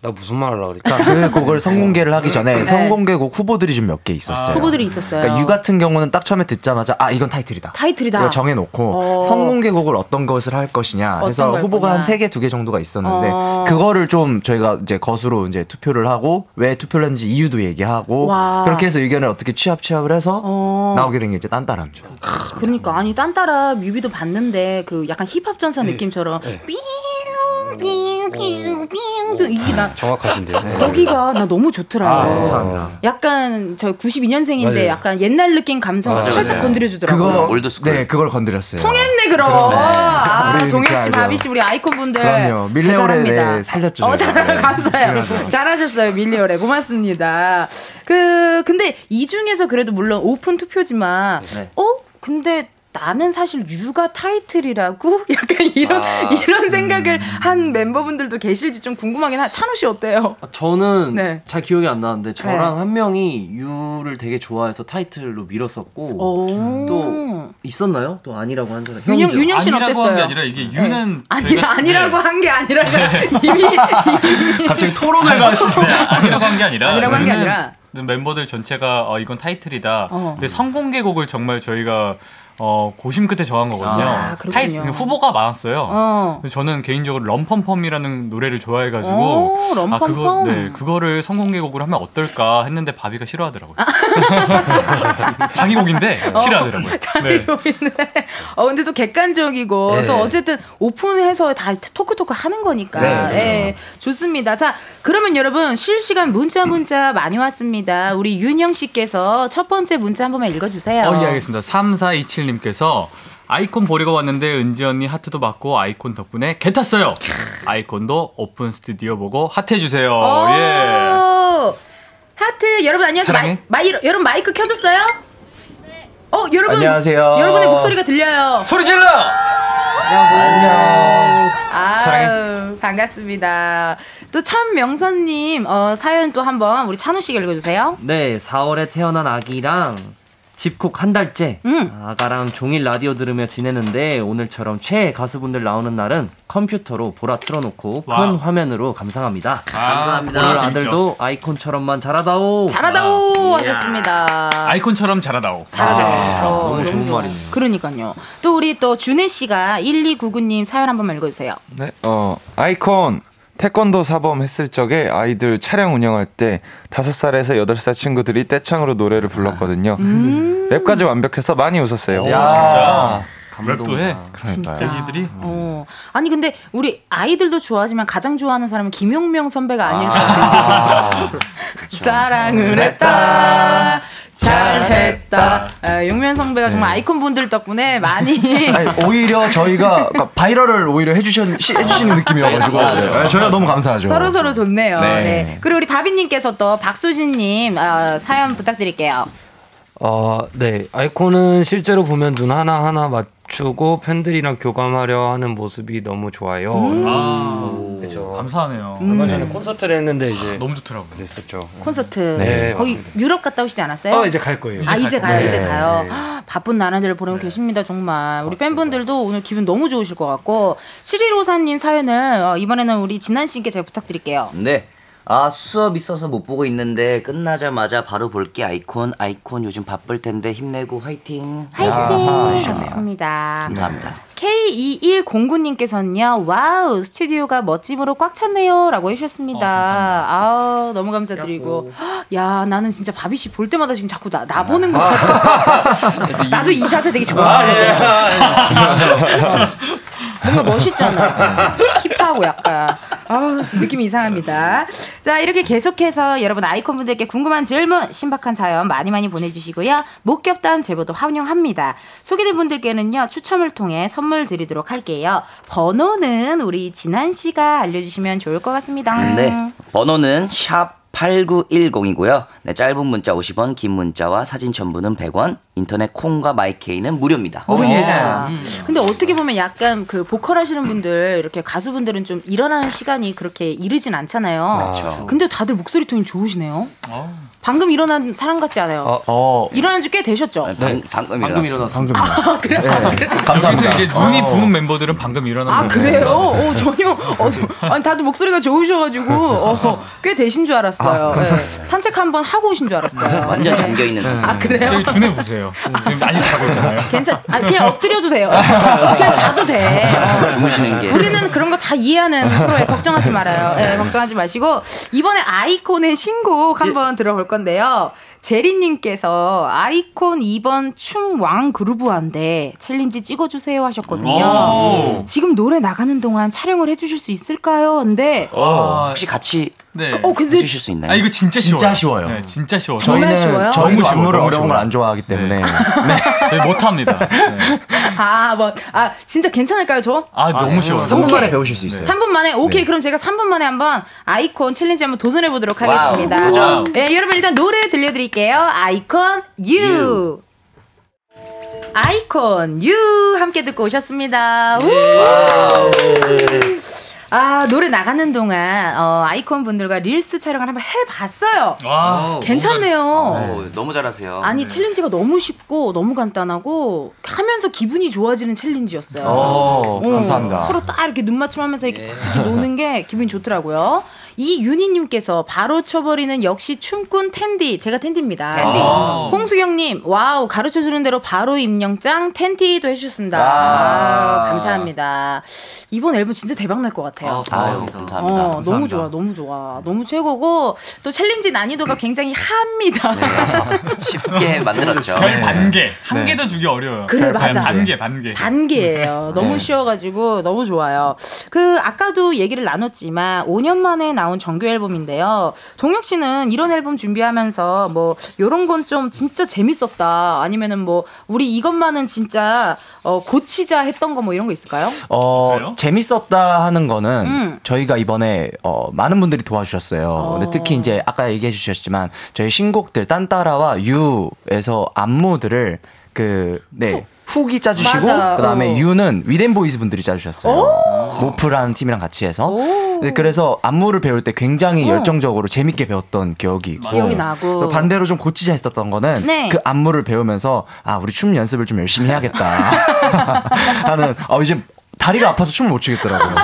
나 무슨 말 하려고 그랬지? 그 곡을 선공개를 하기 전에 선공개곡 후보들이 좀 몇 개 있었어요. 후보들이 있었어요. 그러니까 유 같은 경우는 딱 처음에 듣자마자 아 이건 타이틀이다. 타이틀이다. 이걸 정해놓고 어. 선공개곡을 어떤 것을 할 것이냐 해서 걸 후보가. 한 세 개 두 개 정도가 있었는데 어. 그거를 좀 저희가 이제 것으로 이제 투표를 하고 왜 투표를 했는지 이유도 얘기하고 와. 그렇게 해서 의견을 어떻게 취합 취합을 해서 어. 나오게 된 게 이제 딴따라입니다. 그러니까 아니 딴따라 뮤비도 봤는데 그 약간 힙합 전사 네. 느낌처럼 네. 삐삐삐삐삐 이게 나 정확하신데요. 네. 거기가 나 너무 좋더라고. 아, 감사합니다. 약간 저 92년생인데 맞아요. 약간 옛날 느낌 감성 맞아요, 살짝 맞아요. 건드려 주더라고. 그거 old school. 네 그걸 건드렸어요. 통했네 그럼. 아, 우리 동혁 씨, 바비. 씨 우리 아이콘 분들. 그럼요. 밀레오레. 네, 살렸죠, 어. 잘, 네. 감사해요. 잘하셨어요, 밀리오레. 고맙습니다. 그 근데 이 중에서 그래도 물론 오픈 투표지만, 네. 어? 근데 나는 사실 U가 타이틀이라고 약간 이런 이런 생각을 한 멤버분들도 계실지 좀 궁금하긴 하. 찬우 씨 어때요? 아, 저는 네. 잘 기억이 안 나는데 저랑 네. 한 명이 유를 되게 좋아해서 타이틀로 밀었었고 오. 또 있었나요? 또 아니라고 한 사람 윤영? 윤영 씨는 아니라고 한게 어땠어요? 아니라 이게 유는 아니 저희가- 아니라고 네. 한게 아니라 이미 갑자기 토론을 가시죠. 네, 아니라고 한 게 아니라 아니라고 한 게 아니라 멤버들 전체가 어, 이건 타이틀이다. 어. 근데 성공개곡을 정말 저희가 어, 고심 끝에 정한 거거든요. 아, 그렇군요. 타이- 후보가 많았어요. 어. 근데 저는 개인적으로 럼펌펌이라는 노래를 좋아해가지고 오, 아 그거 럼펌펌. 네 그거를 성공개곡으로 하면 어떨까 했는데 바비가 싫어하더라고요. 자기 곡인데 싫어하더라고요. 자기 네. 보이네. 어 근데 또 객관적이고 네. 또 어쨌든 오픈해서 다 토크 토크 하는 거니까. 네, 예. 좋습니다. 자, 그러면 여러분 실시간 문자 문자 많이 왔습니다. 우리 윤영 씨께서 첫 번째 문자 한 번만 읽어 주세요. 어, 예, 알겠습니다. 3427 님께서 아이콘 보려고 왔는데 은지 언니 하트도 받고 아이콘 덕분에 계 탔어요. 아이콘도 오픈 스튜디오 보고 하트 해 주세요. 오, 예. 하트 여러분 안녕하세요. 사랑해. 마이, 마이, 여러분 마이크 켜졌어요? 어 여러분 안녕하세요. 여러분의 목소리가 들려요. 소리 질러! 아 반갑습니다. 또 천명선님 어, 사연 또 한번 우리 찬우 씨가 읽어주세요. 네 4월에 태어난 아기랑 집콕 한 달째 음. 아가랑 종일 라디오 들으며 지내는데 오늘처럼 최애 가수분들 나오는 날은 컴퓨터로 보라 틀어놓고 큰 wow. 화면으로 감상합니다. 감사합니다. 오늘 재밌죠? 아들도 아이콘처럼만 자라다오. 자라다오 하셨습니다. 아이콘처럼 자라다오. 자라다. 어, 너무 좋은. 말이네요. 그러니까요. 또 우리 또 준회 씨가 1299님 사연 한 번만 읽어주세요. 네, 어, 아이콘 태권도 사범 했을 적에 아이들 차량 운영할 때 다섯 살에서 여덟 살 친구들이 떼창으로 노래를 불렀거든요. 음. 랩까지 완벽해서 많이 웃었어요. 진짜. 감동이다. 랩도 해. 그러니까요. 애기들이 어. 아니 근데 우리 아이들도 좋아하지만 가장 좋아하는 사람은 김용명 선배가 아닐까. 사랑을 했다. 잘했다. 아, 용명 선배가 정말 아이콘 분들 덕분에 많이 아니, 오히려 저희가 그러니까 바이럴을 오히려 해주신, 시- 해주시는 느낌이어가지고 네, 저희가 너무 감사하죠. 서로 서로 좋네요. 네. 네. 그리고 우리 바비님께서 또 박수진님 어, 사연 부탁드릴게요. 어, 네. 아이콘은 실제로 보면 눈 하나 하나 맞 추고 팬들이랑 교감하려 하는 모습이 너무 좋아요. 아, 그죠. 감사하네요. 얼마 전에 콘서트를 했는데 이제 너무 좋더라고요. 그랬었죠. 콘서트 네, 거기 유럽 갔다 오시지 않았어요? 어, 이제 갈 거예요. 아 이제 가요 네. 이제 가요 네. 헉, 바쁜 나날들을 보내고 계십니다 정말 우리 팬분들도 오늘 기분 너무 좋으실 것 같고 7154님 사연을 어, 이번에는 우리 진환 씨께 제가 부탁드릴게요 네. 아 수업 있어서 못 보고 있는데 끝나자마자 바로 볼게 아이콘. 아이콘 요즘 바쁠 텐데 힘내고 화이팅. 화이팅! 해주셨네요. 하셨습니다. 감사합니다. K2109님께서는요 wow 스튜디오가 멋짐으로 꽉 찼네요. 라고 해주셨습니다. 아 너무 감사드리고. 헉, 야 나는 진짜 바비 씨 볼 때마다 지금 자꾸 나, 나 보는 거 같아. 나도 이 자세 되게 좋아 뭔가 멋있잖아. 힙합 쿨하고 약간 아 느낌이 이상합니다. 자 이렇게 계속해서 여러분 아이콘 분들께 궁금한 질문, 신박한 사연 많이 많이 보내주시고요. 목격담 제보도 환영합니다. 소개된 분들께는요 추첨을 통해 선물 드리도록 할게요. 번호는 우리 진한 씨가 알려주시면 좋을 것 같습니다. 네. 번호는 샵 8910이고요. 네, 짧은 문자 50원, 긴 문자와 사진 첨부는 100원, 인터넷 콩과 마이케이는 무료입니다. 무료입니다. 근데 어떻게 보면 약간 그 보컬 하시는 분들 이렇게 가수분들은 좀 일어나는 시간이 그렇게 이르진 않잖아요. 그렇죠. 근데 다들 목소리 톤이 좋으시네요. 방금 일어난 사람 같지 않아요? 어, 일어난 지 꽤 되셨죠? 방, 방금 방금 일어났어요. 일어났어. 방금. 아, 그래요? 네. 여기서 감사합니다. 이제 눈이 어. 부은 멤버들은 방금 일어난 아, 거예요. 그래요? 어, 전혀. 어, 저- 아니, 다들 목소리가 좋으셔가지고, 어, 꽤 되신 줄 알았어요. 네. 산책 한번 하고 오신 줄 알았어요. 완전 네. 잠겨 있는 상태. 아, 그래요? 저희 준해 보세요. 지금 아직 자고 있잖아요. 괜찮, 아, 그냥 엎드려도 돼요. 그냥 자도 돼. 어. 주무시는 게. 우리는 그런 거 다 이해하는 프로에 걱정하지 말아요. 예, 걱정하지 마시고 이번에 아이콘의 신곡 한번 들어볼 건데요. 제리님께서 아이콘 이번 춤 완 groovy한데 challenge 찍어주세요 하셨거든요. 오. 지금 노래 나가는 동안 촬영을 해주실 수 있을까요? 근데 어, 혹시 같이 네. 어 근데 해주실 수 있나요? 아 이거 진짜 쉬워요. 진짜 쉬워요. 네, 진짜 쉬워요. 정말 쉬워요? 저희는 저희도 안무를 어려운 걸. 안 좋아하기 때문에 저희 못합니다. 네. 아뭐 아 진짜 괜찮을까요 저? 아 너무 쉬워요. 3분 오케이. 만에 배우실 수 있어요. 3분 만에 오케이 네. 그럼 제가 3분 만에 한번 아이콘 challenge 한번 도전해 보도록 wow, 하겠습니다. 도전. 네, 여러분 일단 노래 들려드릴게요. 아이콘 U. 아이콘 U 함께 듣고 오셨습니다. 우! 아 노래 나가는 동안 어, 아이콘 분들과 Reels 촬영을 한번 해봤어요. 와, 괜찮네요. 어, 너무 잘하세요. 아니 challenge가 너무 쉽고 너무 간단하고 하면서 기분이 좋아지는 challenge였어요. 어, 어, 감사합니다. 서로 딱 이렇게 눈 맞춤하면서 이렇게 딱 이렇게 노는 게 기분이 좋더라고요. 이 윤희님께서 바로 쳐버리는 역시 춤꾼 텐디. 제가 텐디입니다. 텐디. 홍수경님, wow 가르쳐 주는 대로 바로 임영짱 텐티도 해주셨습니다. 와. 아, 감사합니다. 이번 앨범 진짜 대박 날 것 같아요. 아유, 감사합니다. 어, 너무 좋아, 너무 좋아, 너무 최고고 또 challenge 난이도가 굉장히 하입니다. 쉽게 만들었죠. 별 반개 한 네. 개도 주기 어려워요. 그래, 별 맞아. 반개 반개. 단계예요. 너무 쉬워가지고 너무 좋아요. 그 아까도 얘기를 나눴지만 5년 만에 나온 정규 앨범인데요. 동혁 씨는 이런 앨범 준비하면서 뭐 요런 건 좀 진짜 재밌었다. 아니면은 뭐 우리 이것만은 진짜 어, 고치자 했던 거 뭐 이런 거 있을까요? 어, 그래요? 재밌었다 하는 거는 음. 저희가 이번에 어, 많은 분들이 도와주셨어요. 근데 특히 이제 아까 얘기해 주셨지만 저희 신곡들 딴따라와 U에서 안무들을 그 네. HOOK이 짜주시고 맞아. 그다음에 어. U는 We Dem Boyz 분들이 짜주셨어요. 모프라는 팀이랑 같이 해서 오. 네, 그래서 안무를 배울 때 굉장히 어. 열정적으로 재밌게 배웠던 기억이 있고 기억이 나고. 반대로 좀 고치자 했었던 거는 네. 그 안무를 배우면서 아 우리 춤 연습을 좀 열심히 해야겠다 하는 어 이제 다리가 아파서 춤을 못 추겠더라고요.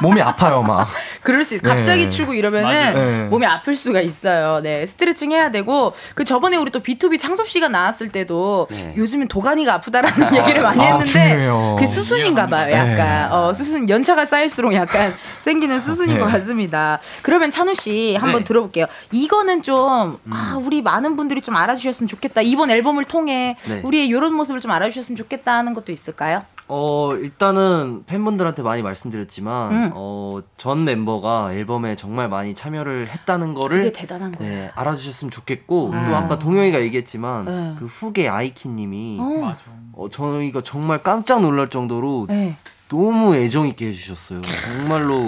몸이 아파요 막. 그럴 수 있. 갑자기 네. 추고 이러면은. 네. 몸이 아플 수가 있어요. 네, 스트레칭 해야 되고 그 저번에 우리 또 B2B 창섭 씨가 나왔을 때도 네. 요즘은 도가니가 아프다라는 얘기를 많이 아, 했는데 중요해요. 그 수순인가 봐요. 약간 네. 어, 수순 연차가 쌓일수록 약간 생기는 수순인 네. 것 같습니다. 그러면 찬우 씨 한번 네. 들어볼게요. 이거는 좀 아, 우리 많은 분들이 좀 알아주셨으면 좋겠다. 이번 앨범을 통해 네. 우리의 이런 모습을 좀 알아주셨으면 좋겠다 하는 것도 있을까요? 어 일단은 팬분들한테 많이 말씀드렸지만 음. 어, 전 멤버 가 앨범에 정말 많이 참여를 했다는 그게 거를 대단한 거예요. 네, 알아주셨으면 좋겠고 음. 또 아까 동영이가 얘기했지만 네. 그 후계 아이키님이 어. 어, 저희가 정말 깜짝 놀랄 정도로 네. 너무 애정 있게 해주셨어요. 정말로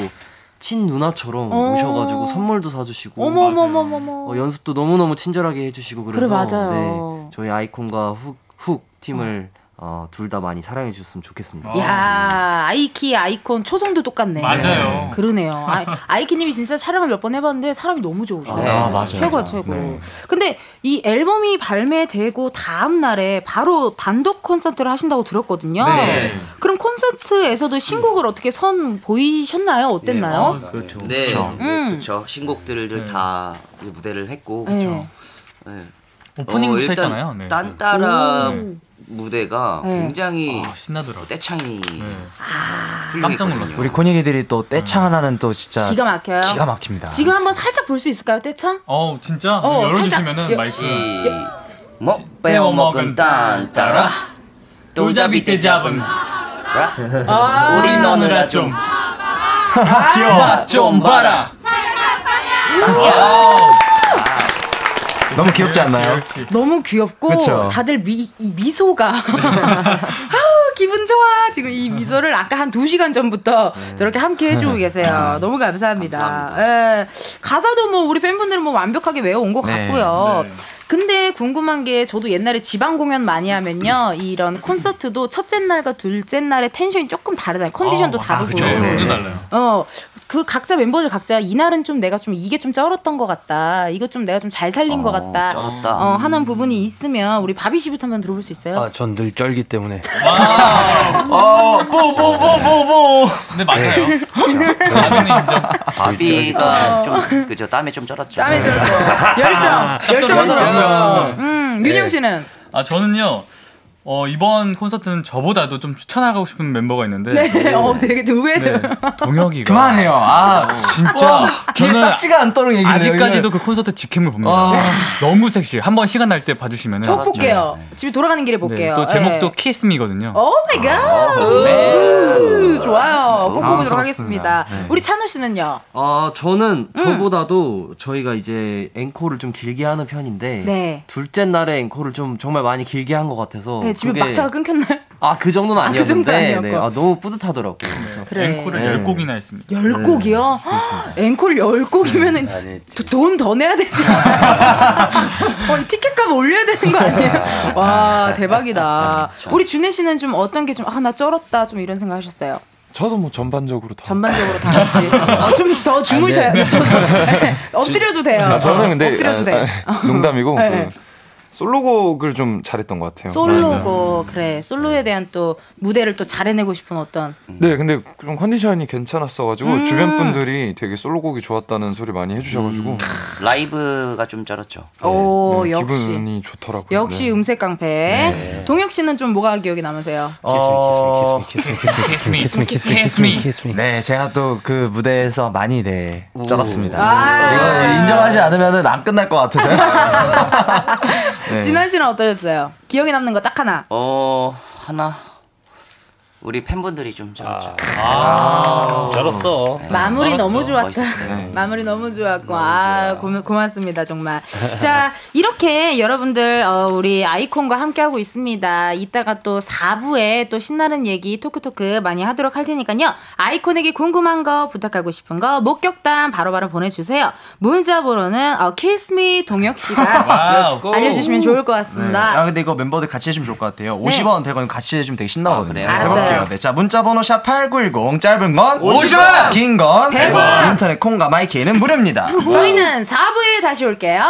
친 누나처럼 어. 오셔가지고 선물도 사주시고. 어, 연습도 너무 너무 친절하게 해주시고 그래서 그래, 맞아요. 네, 저희 아이콘과 훅, 훅 팀을 어, 둘 다 많이 사랑해 주셨으면 좋겠습니다. 야 아이키 아이콘 초성도 똑같네. 맞아요. 그러네요. 아, 아이키님이 진짜 촬영을 몇 번 해봤는데 사람이 너무 좋으셔. 네. 아, 맞아요. 최고 최고. 네. 근데 이 앨범이 발매되고 다음 날에 바로 단독 콘서트를 하신다고 들었거든요. 네. 그럼 콘서트에서도 신곡을 어떻게 선 보이셨나요? 어땠나요? 그렇죠. 네, 그쵸. 네, 음. 그렇죠. 신곡들을 다 이제 무대를 했고, 네. 그렇죠. 네. 오프닝부터 어, 했잖아요. 네. 딴따라 오. 무대가 네. 굉장히 아, 신나더라고. 떼창이 네. 훌륭했거든요. 깜짝 놀랐어요. 우리 코니기들이 또 떼창 하나는 또 진짜 기가 막혀요. 기가 막힙니다. 지금 한번 살짝 볼 수 있을까요, 떼창? 어 진짜 어, 열어주시면은 살짝- 마이크. 시, 못 빼어 먹은 딴 따라 돌잡이 때 잡은 라? 아, 우리 노느라 좀 귀여워. 좀 봐라. 너무 귀엽지 않나요? 너무 귀엽고 그쵸. 다들 미, 이 미소가 아우 기분 좋아 지금 이 미소를 아까 한두 시간 전부터 저렇게 함께 해주고 계세요 너무 감사합니다, 예. 가사도 뭐 우리 팬분들은 뭐 완벽하게 외워온 것 네. 같고요 근데 궁금한 게 저도 옛날에 지방 공연 많이 하면요 이런 콘서트도 첫째 날과 둘째 날의 텐션이 조금 다르잖아요 컨디션도 다르고 그죠. 완전 달라요. 어, 그 각자 멤버들 각자 이날은 좀 내가 좀 이게 좀 쩔었던 것 같다. 이거 좀 내가 좀 잘 살린 것 같다. 쩔었다. 어, 하는 부분이 있으면 우리 바비 씨부터 한번 들어볼 수 있어요? 아, 전 늘 쩔기 때문에. 뽀뽀뽀뽀뽀. 근데 맞아요. 인정. 바비가 좀 그저 땀에 좀 쩔었죠. 짬에 들고 열정, 열정을 짭짤하죠. 쏟았고. 음, 윤영 네. 씨는 아 저는요. 어, 이번 콘서트는 저보다도 좀 추천하고 싶은 멤버가 있는데 네, 어, 되게 누구애들. 네, 동혁이가 그만해요. 아, 진짜 저는 딱지가 않도록 얘기를 해요. 아직까지도 그 콘서트 직캠을 봅니다. 아. 너무 섹시해. 한번 시간 날 때 봐주시면은 저 볼게요. 집에 돌아가는 길에 볼게요. 네, 또 제목도 네. Kiss Me거든요. oh my god. 네. 좋아요. 꼭 보도록. 하겠습니다. 네. 우리 찬우 씨는요? 아 저는 음. 저보다도 저희가 이제 앵콜을 좀 길게 하는 편인데 네. 둘째 날에 앵콜을 좀 정말 많이 길게 한 것 같아서 네, 집에 그게- 막차가 끊겼나요? 아 그 정도는 아, 그 아니었는데 정도 아니었고. 네, 아, 너무 뿌듯하더라고요. 그래서. 그래. 앵콜을 네. 열 곡이나 했습니다. 열 곡이요? 앵콜 열 곡이면은 돈더 내야 되지? 어, 이 티켓값 올려야 되는 거 아니에요? 와 대박이다. 우리 준혜 씨는 좀 어떤 게 좀 아 나 쩔었다 좀 이런 생각 하셨어요? 저도 뭐 전반적으로 다. 전반적으로 다 같이 어, 좀더 주무셔야 아, 네. 더, 네. 엎드려도 돼요. 아, 저는 근데 엎드려도 돼. 아, 아, 농담이고 네. 그 솔로곡을 좀 잘했던 것 같아요. 솔로고 그래 솔로에 대한 또 무대를 또 잘해내고 싶은 어떤 네, 근데 좀 컨디션이 괜찮았어가지고 음. 주변 분들이 되게 솔로곡이 좋았다는 소리 많이 해주셔가지고 라이브가 좀 쩔었죠. 오 네, 역시 기분이 좋더라고요. 역시 네. 음색 깡패 네. 동혁 씨는 좀 뭐가 기억에 남으세요? 어, 키스 네, 제가 또 그 무대에서 많이 네 쩔었습니다. 아. 이거 인정하지 않으면 안 끝날 것 같아서요. 네. 진환 씨는 어떠셨어요? 기억에 남는 거 딱 하나. 어 하나 우리 팬분들이 좀 쩔었죠. 아, 쩔었어. 네. 마무리 너무 좋았다. 멋있었어요. 마무리 너무 좋았고 아 고, 고맙습니다 정말. 자 이렇게 여러분들 어, 우리 아이콘과 함께하고 있습니다. 이따가 또 4부에 또 신나는 얘기 talk talk 많이 하도록 할 테니까요. 아이콘에게 궁금한 거 부탁하고 싶은 거 목격담 바로바로 보내주세요. 문자 번호는 어, Kiss Me 동혁 씨가 wow. 알려주시면 좋을 것 네. 같습니다. 아 근데 이거 멤버들 같이 해주면 좋을 것 같아요. 네. 50원, 100원 같이 해주면 되게 신나거든요. 그래요? 해볼게요. 네, 자 문자번호 샵 #8910 짧은 건 50원, 긴건 100원. 100원. 인터넷 콩과 마이케이는 무료입니다. 저희는 4부에 다시 올게요.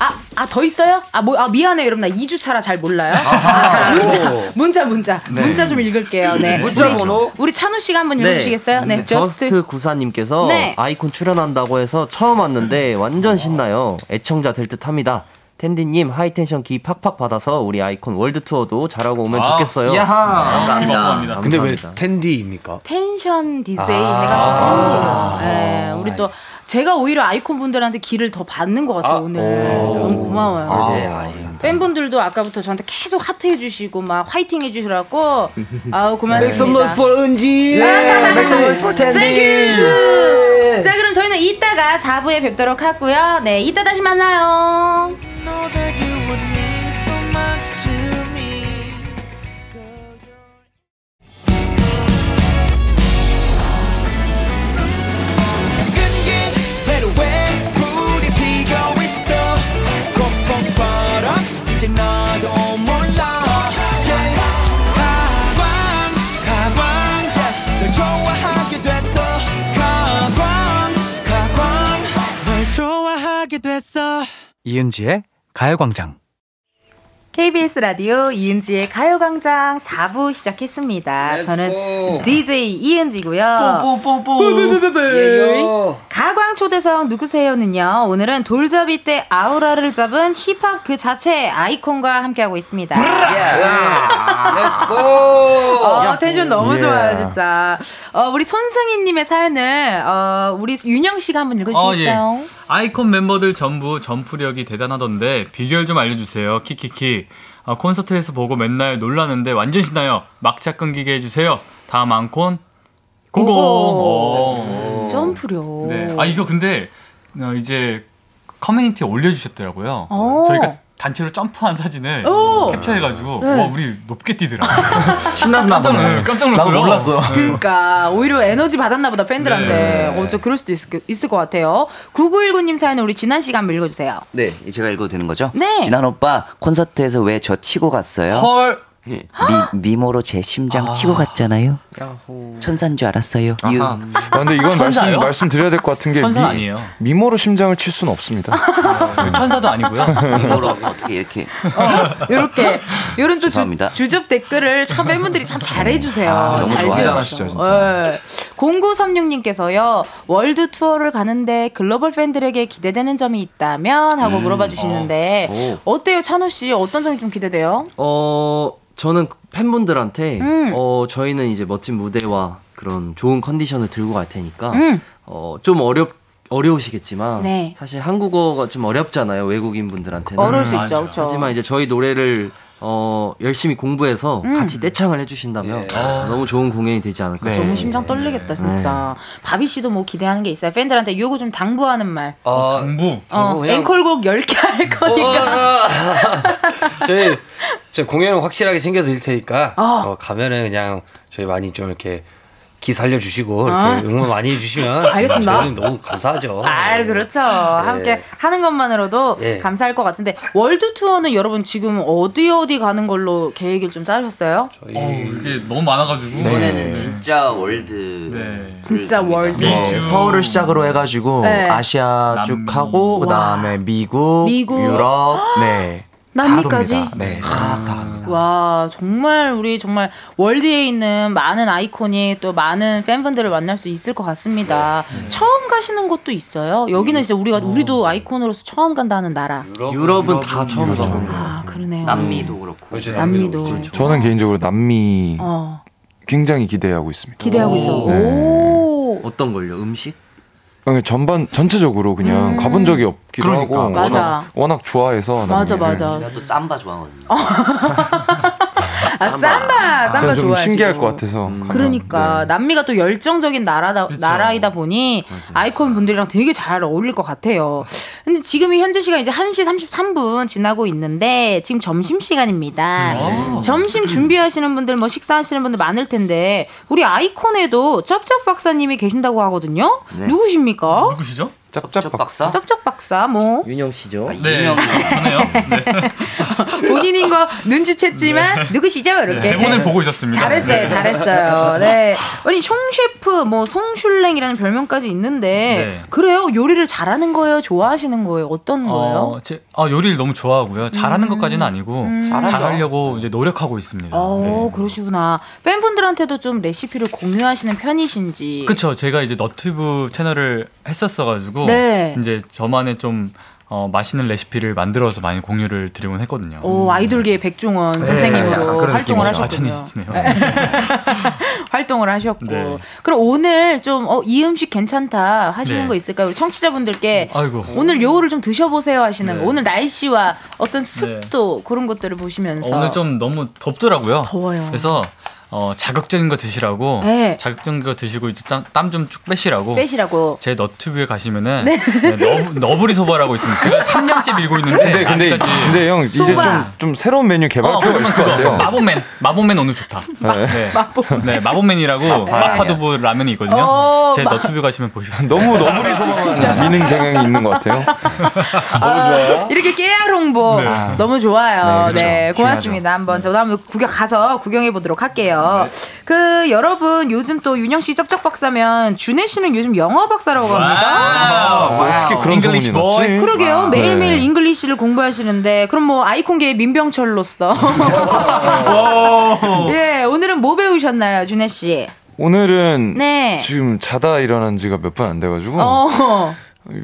아, 아, 더 있어요? 아, 뭐, 아, 미안해요. 여러분. 나 2주 차라 잘 몰라요. 아하. 문자, 오. 문자, 문자. 네. 문자 좀 읽을게요. 네. 문자 우리, 번호? 우리 찬우 씨가 한번 읽어주시겠어요? 네. just 구사님께서 네. 아이콘 출연한다고 해서 처음 왔는데 완전 신나요. 애청자 될 듯 합니다. 텐디님 하이텐션 기 팍팍 받아서 우리 아이콘 월드 투어도 잘하고 오면 아, 좋겠어요. 야하. 감사합니다. 근데 왜 감사합니다. 텐디입니까? 텐션 디제이 아. 해가지고 텐디예요. 네. 우리 또 제가 오히려 아이콘 분들한테 기를 더 받는 것 같아요, 오늘. 너무 고마워요. 아, 네. 팬분들도 아까부터 저한테 계속 하트 해주시고 막 화이팅 해주시라고 아우 고맙습니다. Make some noise for 은지. Make some noise for 텐디. Thank you. 자 그럼 저희는 이따가 4부에 뵙도록 하고요. 네 이따 다시 만나요. 이은지의 가요광장. KBS 라디오 이은지의 가요광장 4부 시작했습니다. 저는 DJ 이은지고요. 뽀뽀뽀뽀. 가광 초대석 누구세요는요. 오늘은 돌잡이 때 아우라를 잡은 힙합 그 자체 아이콘과 함께하고 있습니다. Let's go. 어, 텐션 너무 예. 좋아요, 진짜. 어, 우리 손승희님의 사연을, 어, 우리 윤영 씨가 한번 어, 읽어주시겠어요? 예. 아이콘 멤버들 전부 점프력이 대단하던데 비결 좀 알려주세요. 키키키. 어, 콘서트에서 보고 맨날 놀라는데 완전 신나요. 막차 끊기게 해주세요. 다음 안콘 그거. 오. 어. 점프력. 네. 아 이거 근데 어, 이제 커뮤니티에 올려주셨더라고요. 어. 저희가 단체로 점프한 사진을 오. 캡처해가지고 네. 와 우리 높게 뛰더라. 신났나 깜짝, 보네. 네, 깜짝 놀랐어요. 나도 몰랐어. 네. 그러니까 오히려 에너지 받았나 보다 팬들한테. 네. 어, 저 그럴 수도 있을, 있을 것 같아요. 9919님 사연은 우리 지난 시간 한번 읽어주세요. 네, 제가 읽어도 되는 거죠? 네. 지난 오빠 콘서트에서 왜 저 치고 갔어요? 헐. 예, 미, 미모로 제 심장 치고 갔잖아요. 천사인 줄 알았어요. 유. 아, 근데 이건 말씀 천사요? 말씀드려야 될 것 같은 게 천사 아니에요. 미모로 심장을 칠 수는 없습니다. 천사도 아니고요. 미모로 어떻게 이렇게 이렇게 이런 또 주, 죄송합니다. 주접 댓글을 참 팬분들이 참 잘해주세요. 아, 너무 잘 좋아요. 잘하시죠, 진짜. 예. 0936님께서요 월드 투어를 가는데 글로벌 팬들에게 기대되는 점이 있다면 하고 물어봐 주시는데 어. 때요 찬호 씨 어떤 점이 좀 기대돼요? 어, 저는 팬분들한테 음. 어, 저희는 이제 멋진 무대와 그런 좋은 컨디션을 들고 갈 테니까 음. 어, 좀 어렵 어려우시겠지만 네. 사실 한국어가 좀 어렵잖아요 외국인 분들한테는 어려울 수 있죠, 그렇죠. 하지만 이제 저희 노래를 어, 열심히 공부해서 음. 같이 떼창을 해주신다면 어, 너무 좋은 공연이 되지 않을까 네. 너무 싶습니다. 심장 떨리겠다 진짜. 바비 씨도 뭐 기대하는 게 있어요? 팬들한테 요거 좀 당부하는 말. 어, 당부. 어, 그냥- 앵콜곡 10개 할 거니까. 저희 저 공연은 확실하게 챙겨드릴 테니까 어. 어, 가면은 그냥 저희 많이 좀 이렇게 기 살려주시고 이렇게 아. 응원 많이 해주시면 알겠습니다. 너무 감사하죠. 아, 그렇죠. 함께 하는 것만으로도 예. 감사할 것 같은데 월드 투어는 여러분 지금 어디 어디 가는 걸로 계획을 좀 짜셨어요? 어, 이게 너무 많아가지고. 이번에는 진짜 world. 네. 진짜 world. 네, 미주. 서울을 시작으로 해가지고 네. 아시아 쭉. 하고 그다음에 미국, 미국. 유럽, 네. 다 남미까지? 네, 싹다 갑니다. 와 정말 우리 정말 world에 있는 많은 아이콘이 또 많은 팬분들을 만날 수 있을 것 같습니다. 처음 가시는 곳도 있어요. 여기는 진짜 우리가 우리도 아이콘으로서 처음 간다는 나라. 유럽은 다 처음 가보는 아 그러네요. 남미도 그렇고. 남미도. 저는 개인적으로 남미 어 굉장히 기대하고 있습니다. 기대하고 있어. 네. 오. 어떤 걸요? 음식? 그냥 전반 전체적으로 그냥 가본 적이 없기도 그러니까, 하고. 제가 워낙 좋아해서 맞아. 맞아. 제가 또 삼바 좋아하거든요. 아 삼바 삼바 좀 좋아하시고. 신기할 것 같아서. 그러니까 남미가 또 열정적인 나라다 그쵸. 나라이다 보니 아이콘 분들이랑 되게 잘 어울릴 것 같아요. 근데 지금이 현재 시간 이제 1시 33분 지나고 있는데 지금 점심 시간입니다. 아. 점심 준비하시는 분들 뭐 식사하시는 분들 많을 텐데 우리 아이콘에도 쩝쩝 박사님이 계신다고 하거든요. 누구십니까? 누구시죠? 짭짭 박사? 쩝쩝 박사 뭐 윤영 씨죠? 네. 유명. 저네요. 네. 본인인 거 눈치챘지만 누구시죠? 이렇게 대본을 보고 있었습니다. 잘했어요, 잘했어요. 네. 아니, 송 셰프, 뭐, 송슐랭이라는 별명까지 있는데, 네. 그래요? 요리를 잘하는 거예요? 좋아하시는 거예요? 어떤 거예요? 어, 제, 아, 요리를 너무 좋아하고요. 잘하는 것까지는 아니고 잘하죠. 잘하려고 이제 노력하고 있습니다. 어, 그러시구나. 팬분들한테도 좀 레시피를 공유하시는 편이신지. 그쵸. 제가 이제 너튜브 채널을 했었어가지고 네. 이제 저만의 좀 어, 맛있는 레시피를 만들어서 많이 공유를 드리곤 했거든요. 오, 아이돌계의 백종원 약간 선생님으로 그런 활동을 느낌이죠. 하셨군요. 아. 활동을 하셨고. 네. 그럼 오늘 좀, 어, 이 음식 괜찮다 하시는 네. 거 있을까요? 청취자분들께 아이고. 오늘 요거를 좀 드셔보세요 하시는 네. 거. 오늘 날씨와 어떤 습도 그런 것들을 보시면서. 오늘 좀 너무 덥더라고요. 더워요. 그래서 어, 자극적인 거 드시라고 네. 자극적인 거 드시고 이제 땀 좀 쭉 빼시라고 빼시라고. 제 너튜브에 가시면은 네. 네, 너브, 너브리 소바라고 있습니다. 제가 3년째 밀고 있는데 근데 근데 아직까지 근데 형 이제. 좀 좀 새로운 메뉴 개발 어, 필요가 있을 것. 같아요. 마법맨 마법맨 오늘 좋다. 네. 네. 네, 마법맨이라고 마파두부 라면이 있거든요. 어, 제 마- 너튜브 가시면 보시면 너무 너구리 소방만 미는 경향이 있는 것 같아요. 이렇게 깨알 홍보 네. 너무 좋아요. 네, 네, 그렇죠. 고맙습니다. 한번 저도 한번 구경 가서 구경해 보도록 할게요. 그 여러분 요즘 또 윤형 씨 척척 박사면 준회 씨는 요즘 영어 박사라고 합니다. 뭐 어떻게 그런 소문이. 났지? 그러게요. 매일매일 네. English를 공부하시는데 그럼 뭐 아이콘계의 민병철로서 예 오늘은 뭐 배우셨나요, 준회 씨? 오늘은 네. 지금 자다 일어난 지가 몇 분 안 돼가지고 어.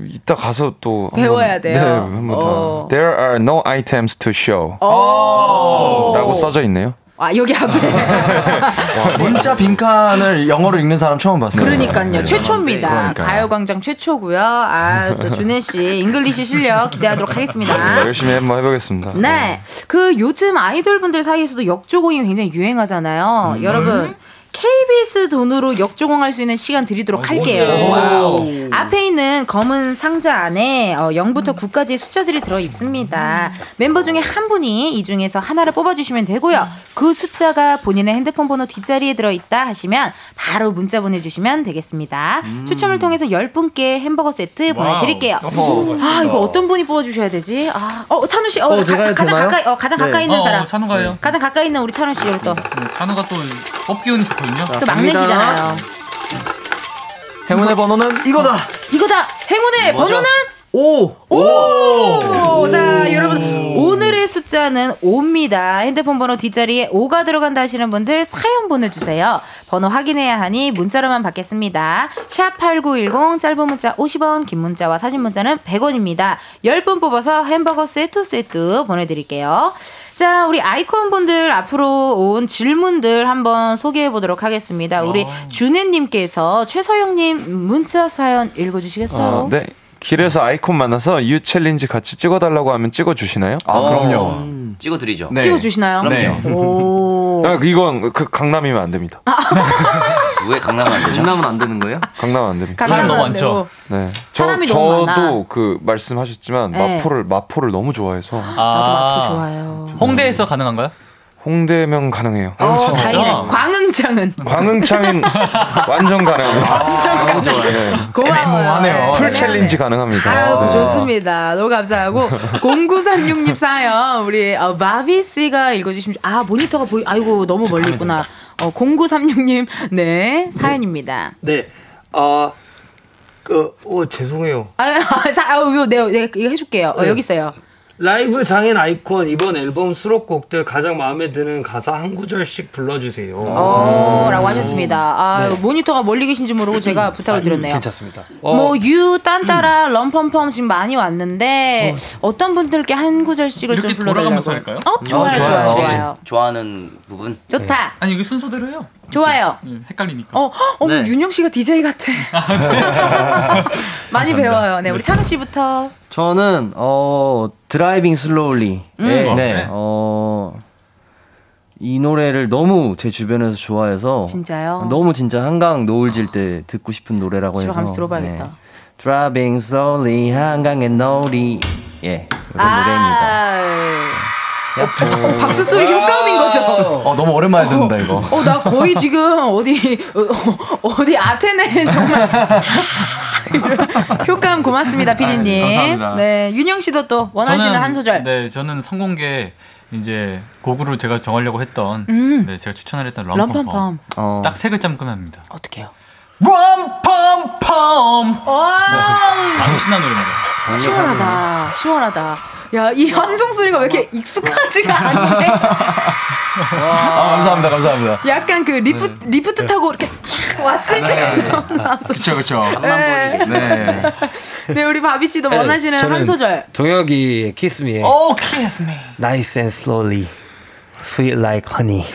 이따 가서 또 한번- 배워야 돼요. 네, 한번 다. 어. There are no items to show. 어. 라고 써져 있네요. 아 여기 앞에 문자 빈칸을 영어로 읽는 사람 처음 봤어요. 그러니까요. 네. 최초입니다. 그러니까요. 가요광장 최초고요. 아, 또 준회 씨 English 실력 기대하도록 네, 하겠습니다. 열심히 한번 해보겠습니다. 네. 그 요즘 아이돌 분들 사이에서도 역조공이 굉장히 유행하잖아요. 음. 여러분. KBS 돈으로 역조공할 수 있는 시간 드리도록 할게요. Wow. 앞에 있는 검은 상자 안에 어, 0부터 9까지의 숫자들이 들어 있습니다. 멤버 중에 한 분이 이 중에서 하나를 뽑아주시면 되고요. 그 숫자가 본인의 핸드폰 번호 뒷자리에 들어 있다 하시면 바로 문자 보내주시면 되겠습니다. 추첨을 통해서 10분께 햄버거 세트 보내드릴게요. 어허. 아 이거 어떤 분이 뽑아주셔야 되지? 아, 어 찬우 씨, 어, 어, 가, 되나요? 가까이, 어, 가장 네. 가까이 있는 어, 사람. 찬우가요. 가장 가까이 있는 우리 찬우 씨, 또. 네, 찬우가 또 뽑기 운이 좋 거든요. 또 막내시잖아요. 행운의 번호는 이거다. 이거다. 행운의 뭐죠? 번호는 오. 오! 자, 여러분 오늘의 숫자는 5입니다. 핸드폰 번호 뒷자리에 5가 들어간다 하시는 분들 사연 보내 주세요. 번호 확인해야 하니 문자로만 받겠습니다. 샵 #8910 짧은 문자 50원, 긴 문자와 사진 문자는 100원입니다. 10분 뽑아서 햄버거 세트 세트 보내 드릴게요. 자, 우리 아이콘 분들 앞으로 온 질문들 한번 소개해 보도록 하겠습니다. 우리 준회님께서 최서영님 문자 사연 읽어주시겠어요? 어, 네. 길에서 아이콘 만나서 U 챌린지 같이 찍어달라고 하면 찍어주시나요? 아, 그럼요. 음, 찍어드리죠. 네. 찍어주시나요? 그럼요. 오. 아, 이건 그 강남이면 안 됩니다. 왜 강남은 안 되죠? 강남은 안 되는 거예요? 강남 안 됩니다. 강남 너무 많죠. 네. 저, 사람이 너무 많아. 저도 그 말씀하셨지만 네. 마포를 마포를 너무 좋아해서 나도 마포 좋아요. 홍대에서 가능한가요? 홍대면 가능해요. 어, 다행이네. 광흥장은 광흥창은 완전 가능합니다. 완전 가능. 네. 고마워요. Full 네. 챌린지 가능합니다. 아유, 네. 좋습니다. 너무 감사하고 0936님 사연 우리 어, 바비 씨가 읽어주시면 아 모니터가 보이 아이고 너무 멀리 있구나. 어, 0936님 네 사연입니다. 네. 아, 그, 어, 죄송해요. 아, 아, 사, 아, 이거 내가, 내가 이거 해줄게요. 어, 네. 여기 있어요. 라이브 장인 아이콘 이번 앨범 수록곡들 가장 마음에 드는 가사 한 구절씩 불러주세요. 어, 라고 하셨습니다. 아, 네. 모니터가 멀리 계신지 모르고 제가 부탁을 드렸네요. 괜찮습니다. 어, 뭐, 유, 딴따라, 럼펌펌 지금 많이 왔는데, 어. 떤 분들께 한 구절씩을 좀 이렇게 불러달라고. 돌아가면서 할까요? 어, 좋아요, 좋아요, 좋아요. 좋아하는 부분. 좋다. 아니 이거 순서대로 해요. 좋아요. 예, 헷갈리니까. 어, 어머, 네. 윤형 씨가 DJ 같아. 많이 배워요. 네, 우리 찬우 씨부터. 저는 어 Driving slowly. 음. 네. 어. 이 노래를 너무 제 주변에서 좋아해서 진짜요? 너무 진짜 한강 노을 질 때 듣고 싶은 노래라고 집에 해서 가면서 들어봐야겠다. 네. Driving slowly 한강의 노을이 예 이런 노래입니다. 어, 박수 소리 효과음인 거죠? 어, 너무 오랜만에 듣는다, 이거. 어, 나 거의 지금 어디, 어, 어디 아테네 정말. 효과음 고맙습니다, 피디님. 감사합니다. 네, 윤영 씨도 또 원하시는 저는- 한 소절. 네, 저는 성공개 이제 곡으로 제가 정하려고 했던 음. 네, 제가 추천을 했던 럼펌펌. 어. 딱세 글자만 끄면 합니다. 어떻게요? 럼펌펌. 와, 아주 신나는 노래입니다. 시원하다, 시원하다. 야, 이 함성 소리가 왜 이렇게 익숙하지가 않지? 아, 감사합니다, 감사합니다. 약간 그 리프트, 리프트 타고 이렇게 촥 왔을 때. 그쵸, 그쵸. 네. 네. 네, 우리 바비 씨도 원하시는 한 소절. 동혁이의 Kiss Me에 오, kiss me. Nice and slowly, sweet like honey.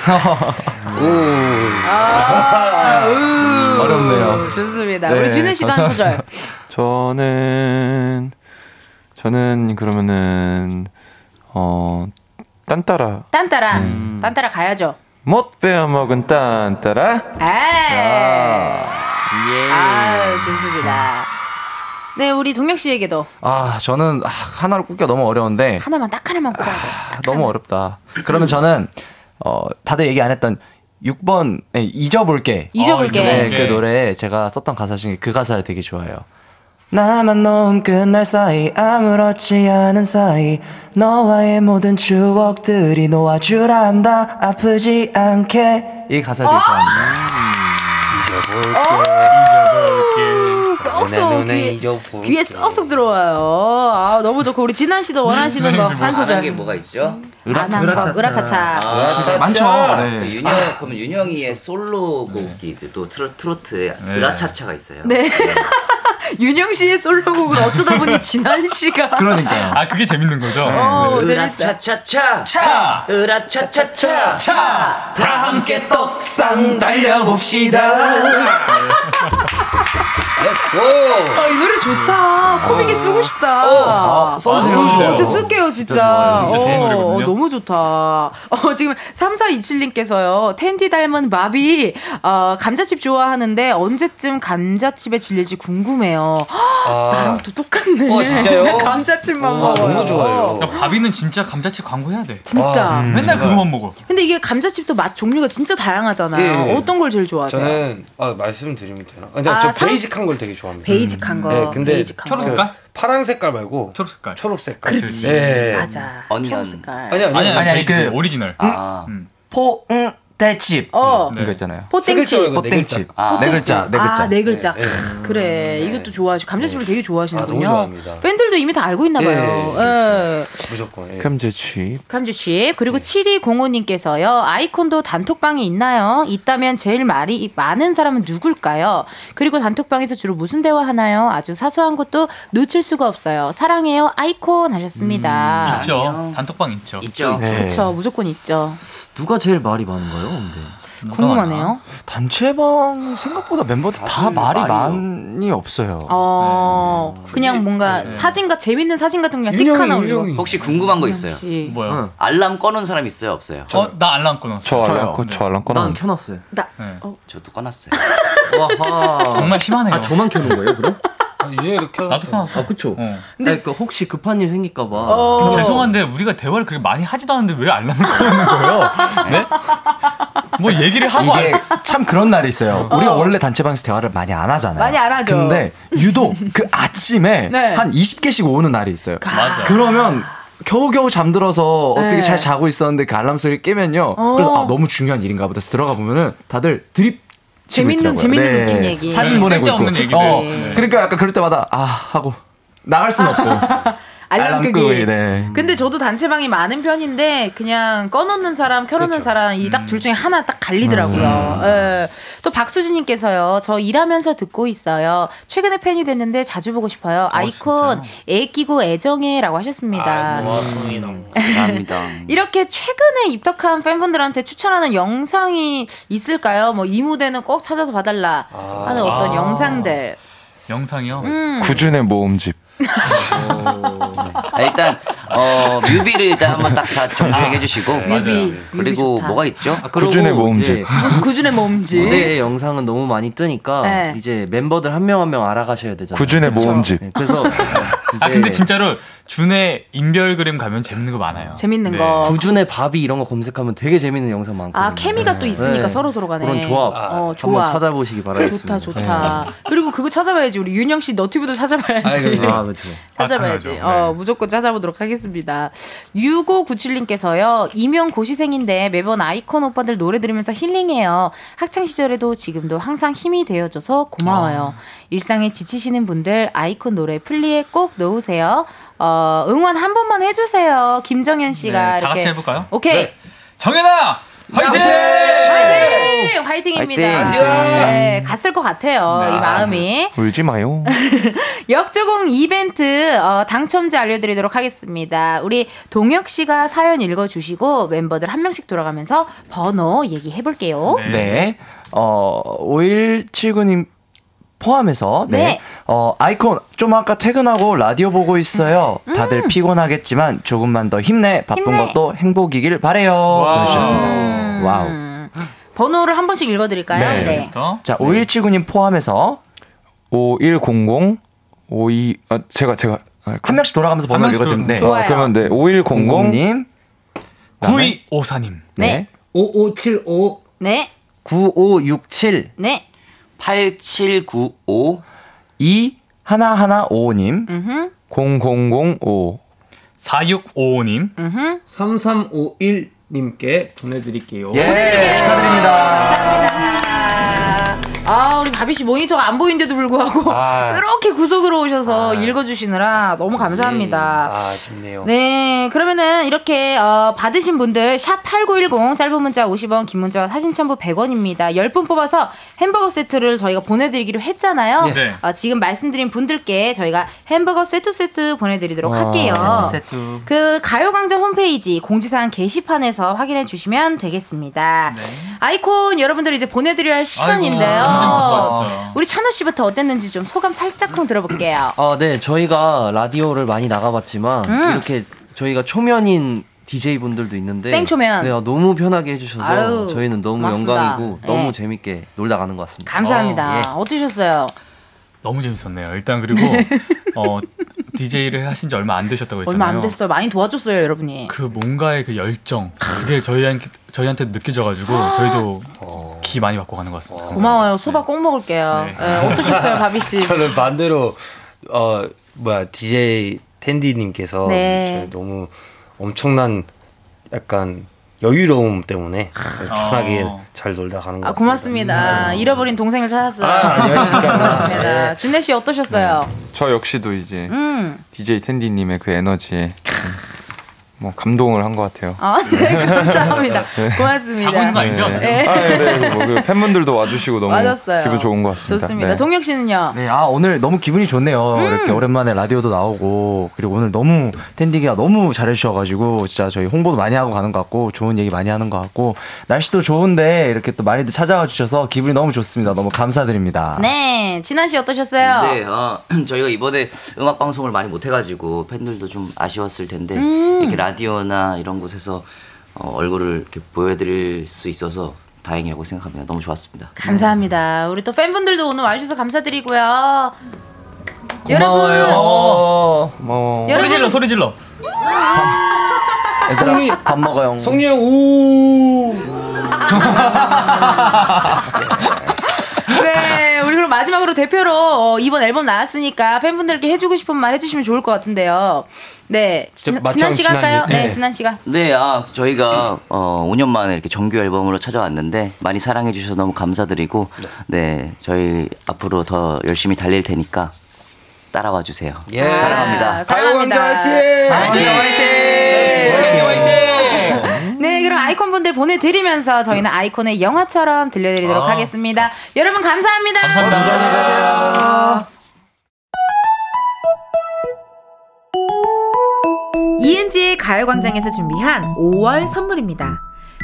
아, 우. 어렵네요. 좋습니다. 네, 우리 준회 씨도 한 소절. 저는 저는 그러면은 어 딴따라 딴따라. 음. 딴따라 가야죠. 못 빼어 먹은 딴따라 에이. 예. 아, 좋습니다. 네, 우리 동혁 씨에게도 아, 저는 아, 하나로 꼽기가 너무 어려운데 하나만 딱 하나만 꼽아야 돼. 아, 너무 어렵다. 그러면 저는 어, 다들 얘기 안 했던 6번 네, 잊어볼게. 잊어볼게. 네, 그 노래 제가 썼던 가사 중에 그 가사를 되게 좋아해요. 나만 놓음 끝날 사이 아무렇지 않은 사이. 너와의 모든 추억들이 놓아주란다. 아프지 않게. 이 가사를 되게 좋아합니다. 쏙쏙 귀에, 귀에 쏙쏙 들어와요. 아, 너무 좋고 우리 진환 씨도 원하시는 거한 아는 소절. 게 뭐가 있죠? 아난 거 으라차차. 아, 많죠. 네. 그 윤형 그러면 윤형이의 솔로 곡이 또 트로, 트로트에 네. 으라차차가 있어요. 네. 윤영 씨의 솔로곡을 어쩌다 보니 진한 씨가 그러니까요. 아, 그게 재밌는 거죠. 어, 재밌다. 으라차차차 차! 으라차차차 차! 다 함께 떡상 달려봅시다. 아, 이 노래 좋다. 코믹에 쓰고 싶다. 어, 아, 써주세요. 어, 진짜 쓸게요, 진짜. 진짜. 진짜 좋은 어, 노래거든요. 너무 좋다. 어, 지금 3427님께서요, 텐디 닮은 마비, 어, 감자칩 좋아하는데 언제쯤 감자칩에 질릴지 궁금해요. 나랑 또 똑같네. 어, 진짜요? 나 감자칩만 와, 먹어요. 너무 좋아요. 야, 바비는 진짜 감자칩 광고해야 돼. 진짜. 음. 맨날 그거만 먹어. 근데 이게 감자칩도 맛 종류가 진짜 다양하잖아요. 예, 예. 어떤 걸 제일 좋아하세요? 저는 아, 말씀드리면 되나? 근데 아, 저 상- basic한 걸 되게 좋아합니다. basic한 거, 네, 근데 basic한 초록 거. 색깔? 파란 색깔 말고 초록 색깔. 초록 색깔. 그렇지. 네. 맞아. 색깔. 아니 아니 아니, 아니, 아니, basic. 그 오리지널. 아. 포, 응, 대칩. 어. 이거 있잖아요. 포땡칩. 포땡칩. 아. 네 글자, 네 글자. 아, 네 글자. 네. 크, 그래. 이것도 좋아하시 감자칩을 되게 좋아하시는군요. 아, 너무 좋아합니다. 팬들도 이미 다 알고 있나 봐요. 예, 예. 무조건. 예. 감자칩. 감자칩 그리고 7205님께서요 아이콘도 단톡방이 있나요? 있다면 제일 말이 많은 사람은 누굴까요? 그리고 단톡방에서 주로 무슨 대화 하나요? 아주 사소한 것도 놓칠 수가 없어요. 사랑해요 아이콘 하셨습니다. 있죠. 단톡방 있죠. 있죠. 네. 그렇죠 무조건 있죠. 누가 제일 말이 많은가요? 근데 궁금하네요. 단체방 생각보다 멤버들 다 말이 많이 없어요. 어 그냥 뭔가 사진과 재밌는 사진 같은 거 그냥 띡 하나 올리고. 혹시 궁금한 거 있어요? 혹시 뭐요? 알람 꺼놓은 사람 있어요, 없어요? 어, 나 알람 꺼놨어. 저 알람 꺼, 저 알람 꺼놨. 난 켜놨어요. 나 저도 꺼놨어요. 정말 심하네요. 아 저만 켜놓은 거예요, 그럼? 이제 이렇게 나도 켜놨어. 아 그쵸. 어. 근데 그 혹시 급한 일 생길까봐. 어. 죄송한데 우리가 대화를 그렇게 많이 하지도 않는데 왜 알람을 꺼놓는 거예요? 네? 뭐 얘기를 하고 이게 알- 참 그런 날이 있어요. 우리가 원래 단체방에서 대화를 많이 안 하잖아요. 많이 안 하죠. 근데 유독 그 아침에 네. 한 20개씩 오는 날이 있어요. 맞아. 그러면 겨우겨우 잠들어서 어떻게 네. 잘 자고 있었는데 그 알람 소리 깨면요. 어. 그래서 아, 너무 중요한 일인가 보다 들어가 보면은 다들 드립 재밌는-. 재밌는 웃긴 얘기. 사진 네, 보내고 있고. 얘기들. 어, 네. 그러니까 약간 그럴 때마다 아 하고 나갈 순 없고. 알람 끄기. 끄기, 네. 근데 저도 단체방이 많은 편인데 그냥 꺼놓는 사람, 켜놓는 사람 이 딱 둘 중에 하나 딱 갈리더라고요. 예. 또 박수진님께서요. 저 일하면서 듣고 있어요. 최근에 팬이 됐는데 자주 보고 싶어요. 아이콘 애 끼고 애정해라고 하셨습니다. 고맙습니다. 감사합니다. 이렇게 최근에 입덕한 팬분들한테 추천하는 영상이 있을까요? 뭐 이 무대는 꼭 찾아서 봐달라 하는 어떤 아. 영상들. 영상이요. 음. 구준의 모음집. 아, 일단 어 뮤비를 일단 한번 딱다 정주행 해 주시고 뮤비, 뮤비 그리고 좋다. 뭐가 있죠? 아, 구준의 모음집. 구준의 몸지. 무대 영상은 너무 많이 뜨니까 네. 이제 멤버들 한 명 한 명 알아가셔야 되잖아요. 구준의 모음집. 네, 그래서 아 근데 진짜로 준의 인별 그림 가면 재밌는 거 많아요. 재밌는 네. 거. 구준의 밥이 이런 거 검색하면 되게 재밌는 영상 많거든요. 아 케미가 또 있으니까 네. 서로 서로 간에 그런 조합 어, 한번 조합. 찾아보시기 바라겠습니다. 좋다 좋다. 그리고 그거 찾아봐야지. 우리 윤영 씨 너튜브도 찾아봐야지. 아, 그렇죠. 찾아봐야지. 아. 어, 무조건 찾아보도록 하겠습니다. 6597님께서요. 이명 고시생인데 매번 아이콘 오빠들 노래 들으면서 힐링해요. 학창 시절에도 지금도 항상 힘이 되어줘서 고마워요. 일상에 지치시는 분들 아이콘 노래 플리에 꼭 넣으세요. 어, 응원 한 번만 해주세요. 김정현 씨가 네, 다 이렇게. 같이 해볼까요? 오케이. 네. 정현아 화이팅! 화이팅! 화이팅입니다. 화이팅! 네, 갔을 것 같아요. 이 마음이. 울지 마요. 역조공 이벤트 어, 당첨자 알려드리도록 하겠습니다. 우리 동혁 씨가 사연 읽어주시고 멤버들 한 명씩 돌아가면서 번호 얘기해 볼게요. 네. 어, 5179님 포함해서 네. 네. 어, 아이콘 좀 아까 퇴근하고 라디오 보고 있어요. 다들 피곤하겠지만 조금만 더 힘내. 바쁜 음. 힘내. 것도 행복이길 바래요. 보내 주셨습니다. 와우. 음, 번호를 한 번씩 읽어 드릴까요? 네. 네. 자, 5179님 포함해서 5100 52 아, 제가 제가 한 명씩 돌아가면서 번호 명씩 읽어 드리면 네. 아, 그러면 네. 5100 00님 9254님. 네. 5575 네. 9567 네. 8795 2 하나하나 55님 음흠. 0005 4655님. 음흠. 3351님께 보내드릴게요. 예, 축하드립니다. 아, 우리 바비 씨 모니터가 안 보이는데도 불구하고 아. 이렇게 구석으로 오셔서 읽어주시느라 너무 감사합니다. 아, 좋네요. 네, 그러면은 이렇게 어, 받으신 분들 샵 8910 짧은 문자 50원, 긴 문자와 사진 첨부 100원입니다. 10분 뽑아서 햄버거 세트를 저희가 보내드리기로 했잖아요. 네. 어, 지금 말씀드린 분들께 저희가 햄버거 세트 세트 보내드리도록 할게요. 세트. 그 가요광장 홈페이지 공지사항 게시판에서 확인해 주시면 되겠습니다. 아이콘 여러분들 이제 보내드려야 할 시간인데요. 어, 우리 찬호 씨부터 어땠는지 좀 소감 살짝쿵 들어볼게요. 아, 네. 저희가 라디오를 많이 나가봤지만 음. 이렇게 저희가 초면인 DJ 분들도 있는데 생초면. 네, 너무 편하게 해주셔서 아유, 저희는 너무 고맙습니다. 영광이고 너무 예. 재밌게 놀다 가는 것 같습니다. 감사합니다. 어, 예. 어떠셨어요? 너무 재밌었네요. 일단 그리고 어, DJ를 하신 지 얼마 안 되셨다고 했잖아요. 얼마 안 됐어요. 많이 도와줬어요, 여러분이. 그 뭔가의 그 열정 그게 저희한테 저희한테 느껴져가지고 저희도 기 많이 받고 가는 것 같습니다. 고마워요. 소바 꼭 먹을게요. 네. 예, 어떠셨어요, 바비 씨? 저는 반대로 어 뭐야 DJ 텐디님께서 네. 너무 엄청난 약간 여유로움 때문에 편하게 잘 놀다 가는 것 아, 같습니다. 고맙습니다. 잃어버린 동생을 찾았어요. 아, 안녕하십니까. 고맙습니다. 네. 준내 씨 어떠셨어요? 저 역시도 이제 음. DJ 텐디님의 그 에너지에 뭐 감동을 한 것 같아요. 아, 네, 감사합니다. 고맙습니다. 네. 아, 네. 뭐 그 팬분들도 와주시고 너무 맞았어요. 기분 좋은 것 같습니다. 좋습니다. 네. 동혁 씨는요? 네, 아 오늘 너무 기분이 좋네요. 음. 이렇게 오랜만에 라디오도 나오고 그리고 오늘 너무 텐디가 너무 잘해주셔가지고 진짜 저희 홍보도 많이 하고 가는 것 같고 좋은 얘기 많이 하는 것 같고 날씨도 좋은데 이렇게 또 많이들 찾아와 주셔서 기분이 너무 좋습니다. 너무 감사드립니다. 네, 진한 씨 어떠셨어요? 네, 어, 저희가 이번에 음악 방송을 많이 못 해가지고 팬들도 좀 아쉬웠을 텐데 음. 이렇게 라 디오나 이런 곳에서 어, 얼굴을 이렇게 보여드릴 수 있어서 다행이라고 생각합니다. 너무 좋았습니다. 감사합니다. 우리 또 팬분들도 오늘 와주셔서 감사드리고요. 고마워요. 고마워. 여러분. 소리 질러 소리 질러. 얘들아 밥 먹어요. 성리 형 우. 네, 마지막으로 대표로 어, 이번 앨범 나왔으니까 팬분들께 해주고 싶은 말 해주시면 좋을 것 같은데요. 네, 진, 진한 씨가 할까요? 네, 진한 씨가. 네, 아 저희가 어, 5년 만에 이렇게 정규 앨범으로 찾아왔는데 많이 사랑해 주셔서 너무 감사드리고 네, 저희 앞으로 더 열심히 달릴 테니까 따라와 주세요. 예. 사랑합니다. 사랑합니다. 화이팅! 화이팅! 네, 그럼 아이콘 분들 보내드리면서 저희는 아이콘의 영화처럼 들려드리도록 아. 하겠습니다. 여러분 감사합니다. 감사합니다. 이은지의 가요광장에서 준비한 5월 선물입니다.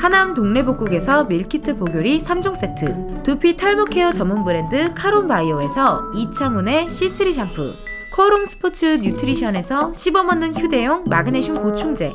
하남 동래복국에서 밀키트 복요리 3종 세트 두피 탈모 케어 전문 브랜드 카론바이오에서 이창훈의 C3 샴푸 코롱 스포츠 뉴트리션에서 씹어먹는 휴대용 마그네슘 보충제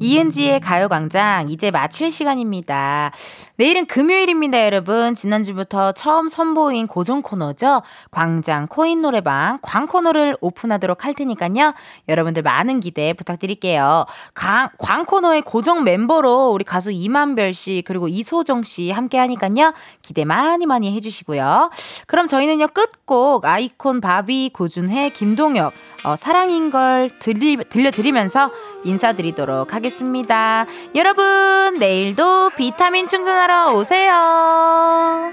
이은지의 가요광장 이제 마칠 시간입니다. 내일은 금요일입니다, 여러분. 지난주부터 처음 선보인 고정 코너죠. 광장 코인 노래방 광 코너를 오픈하도록 할 테니까요. 여러분들 많은 기대 부탁드릴게요. 광, 광 코너의 고정 멤버로 우리 가수 이만별 씨 그리고 이소정 씨 함께 하니까요. 기대 많이 많이 해주시고요. 그럼 저희는요 끝곡 아이콘 바비 고준혜 김동혁 어, 사랑인 걸 들리, 들려드리면서 인사드리도록 하 가겠습니다. 여러분, 내일도 비타민 충전하러 오세요.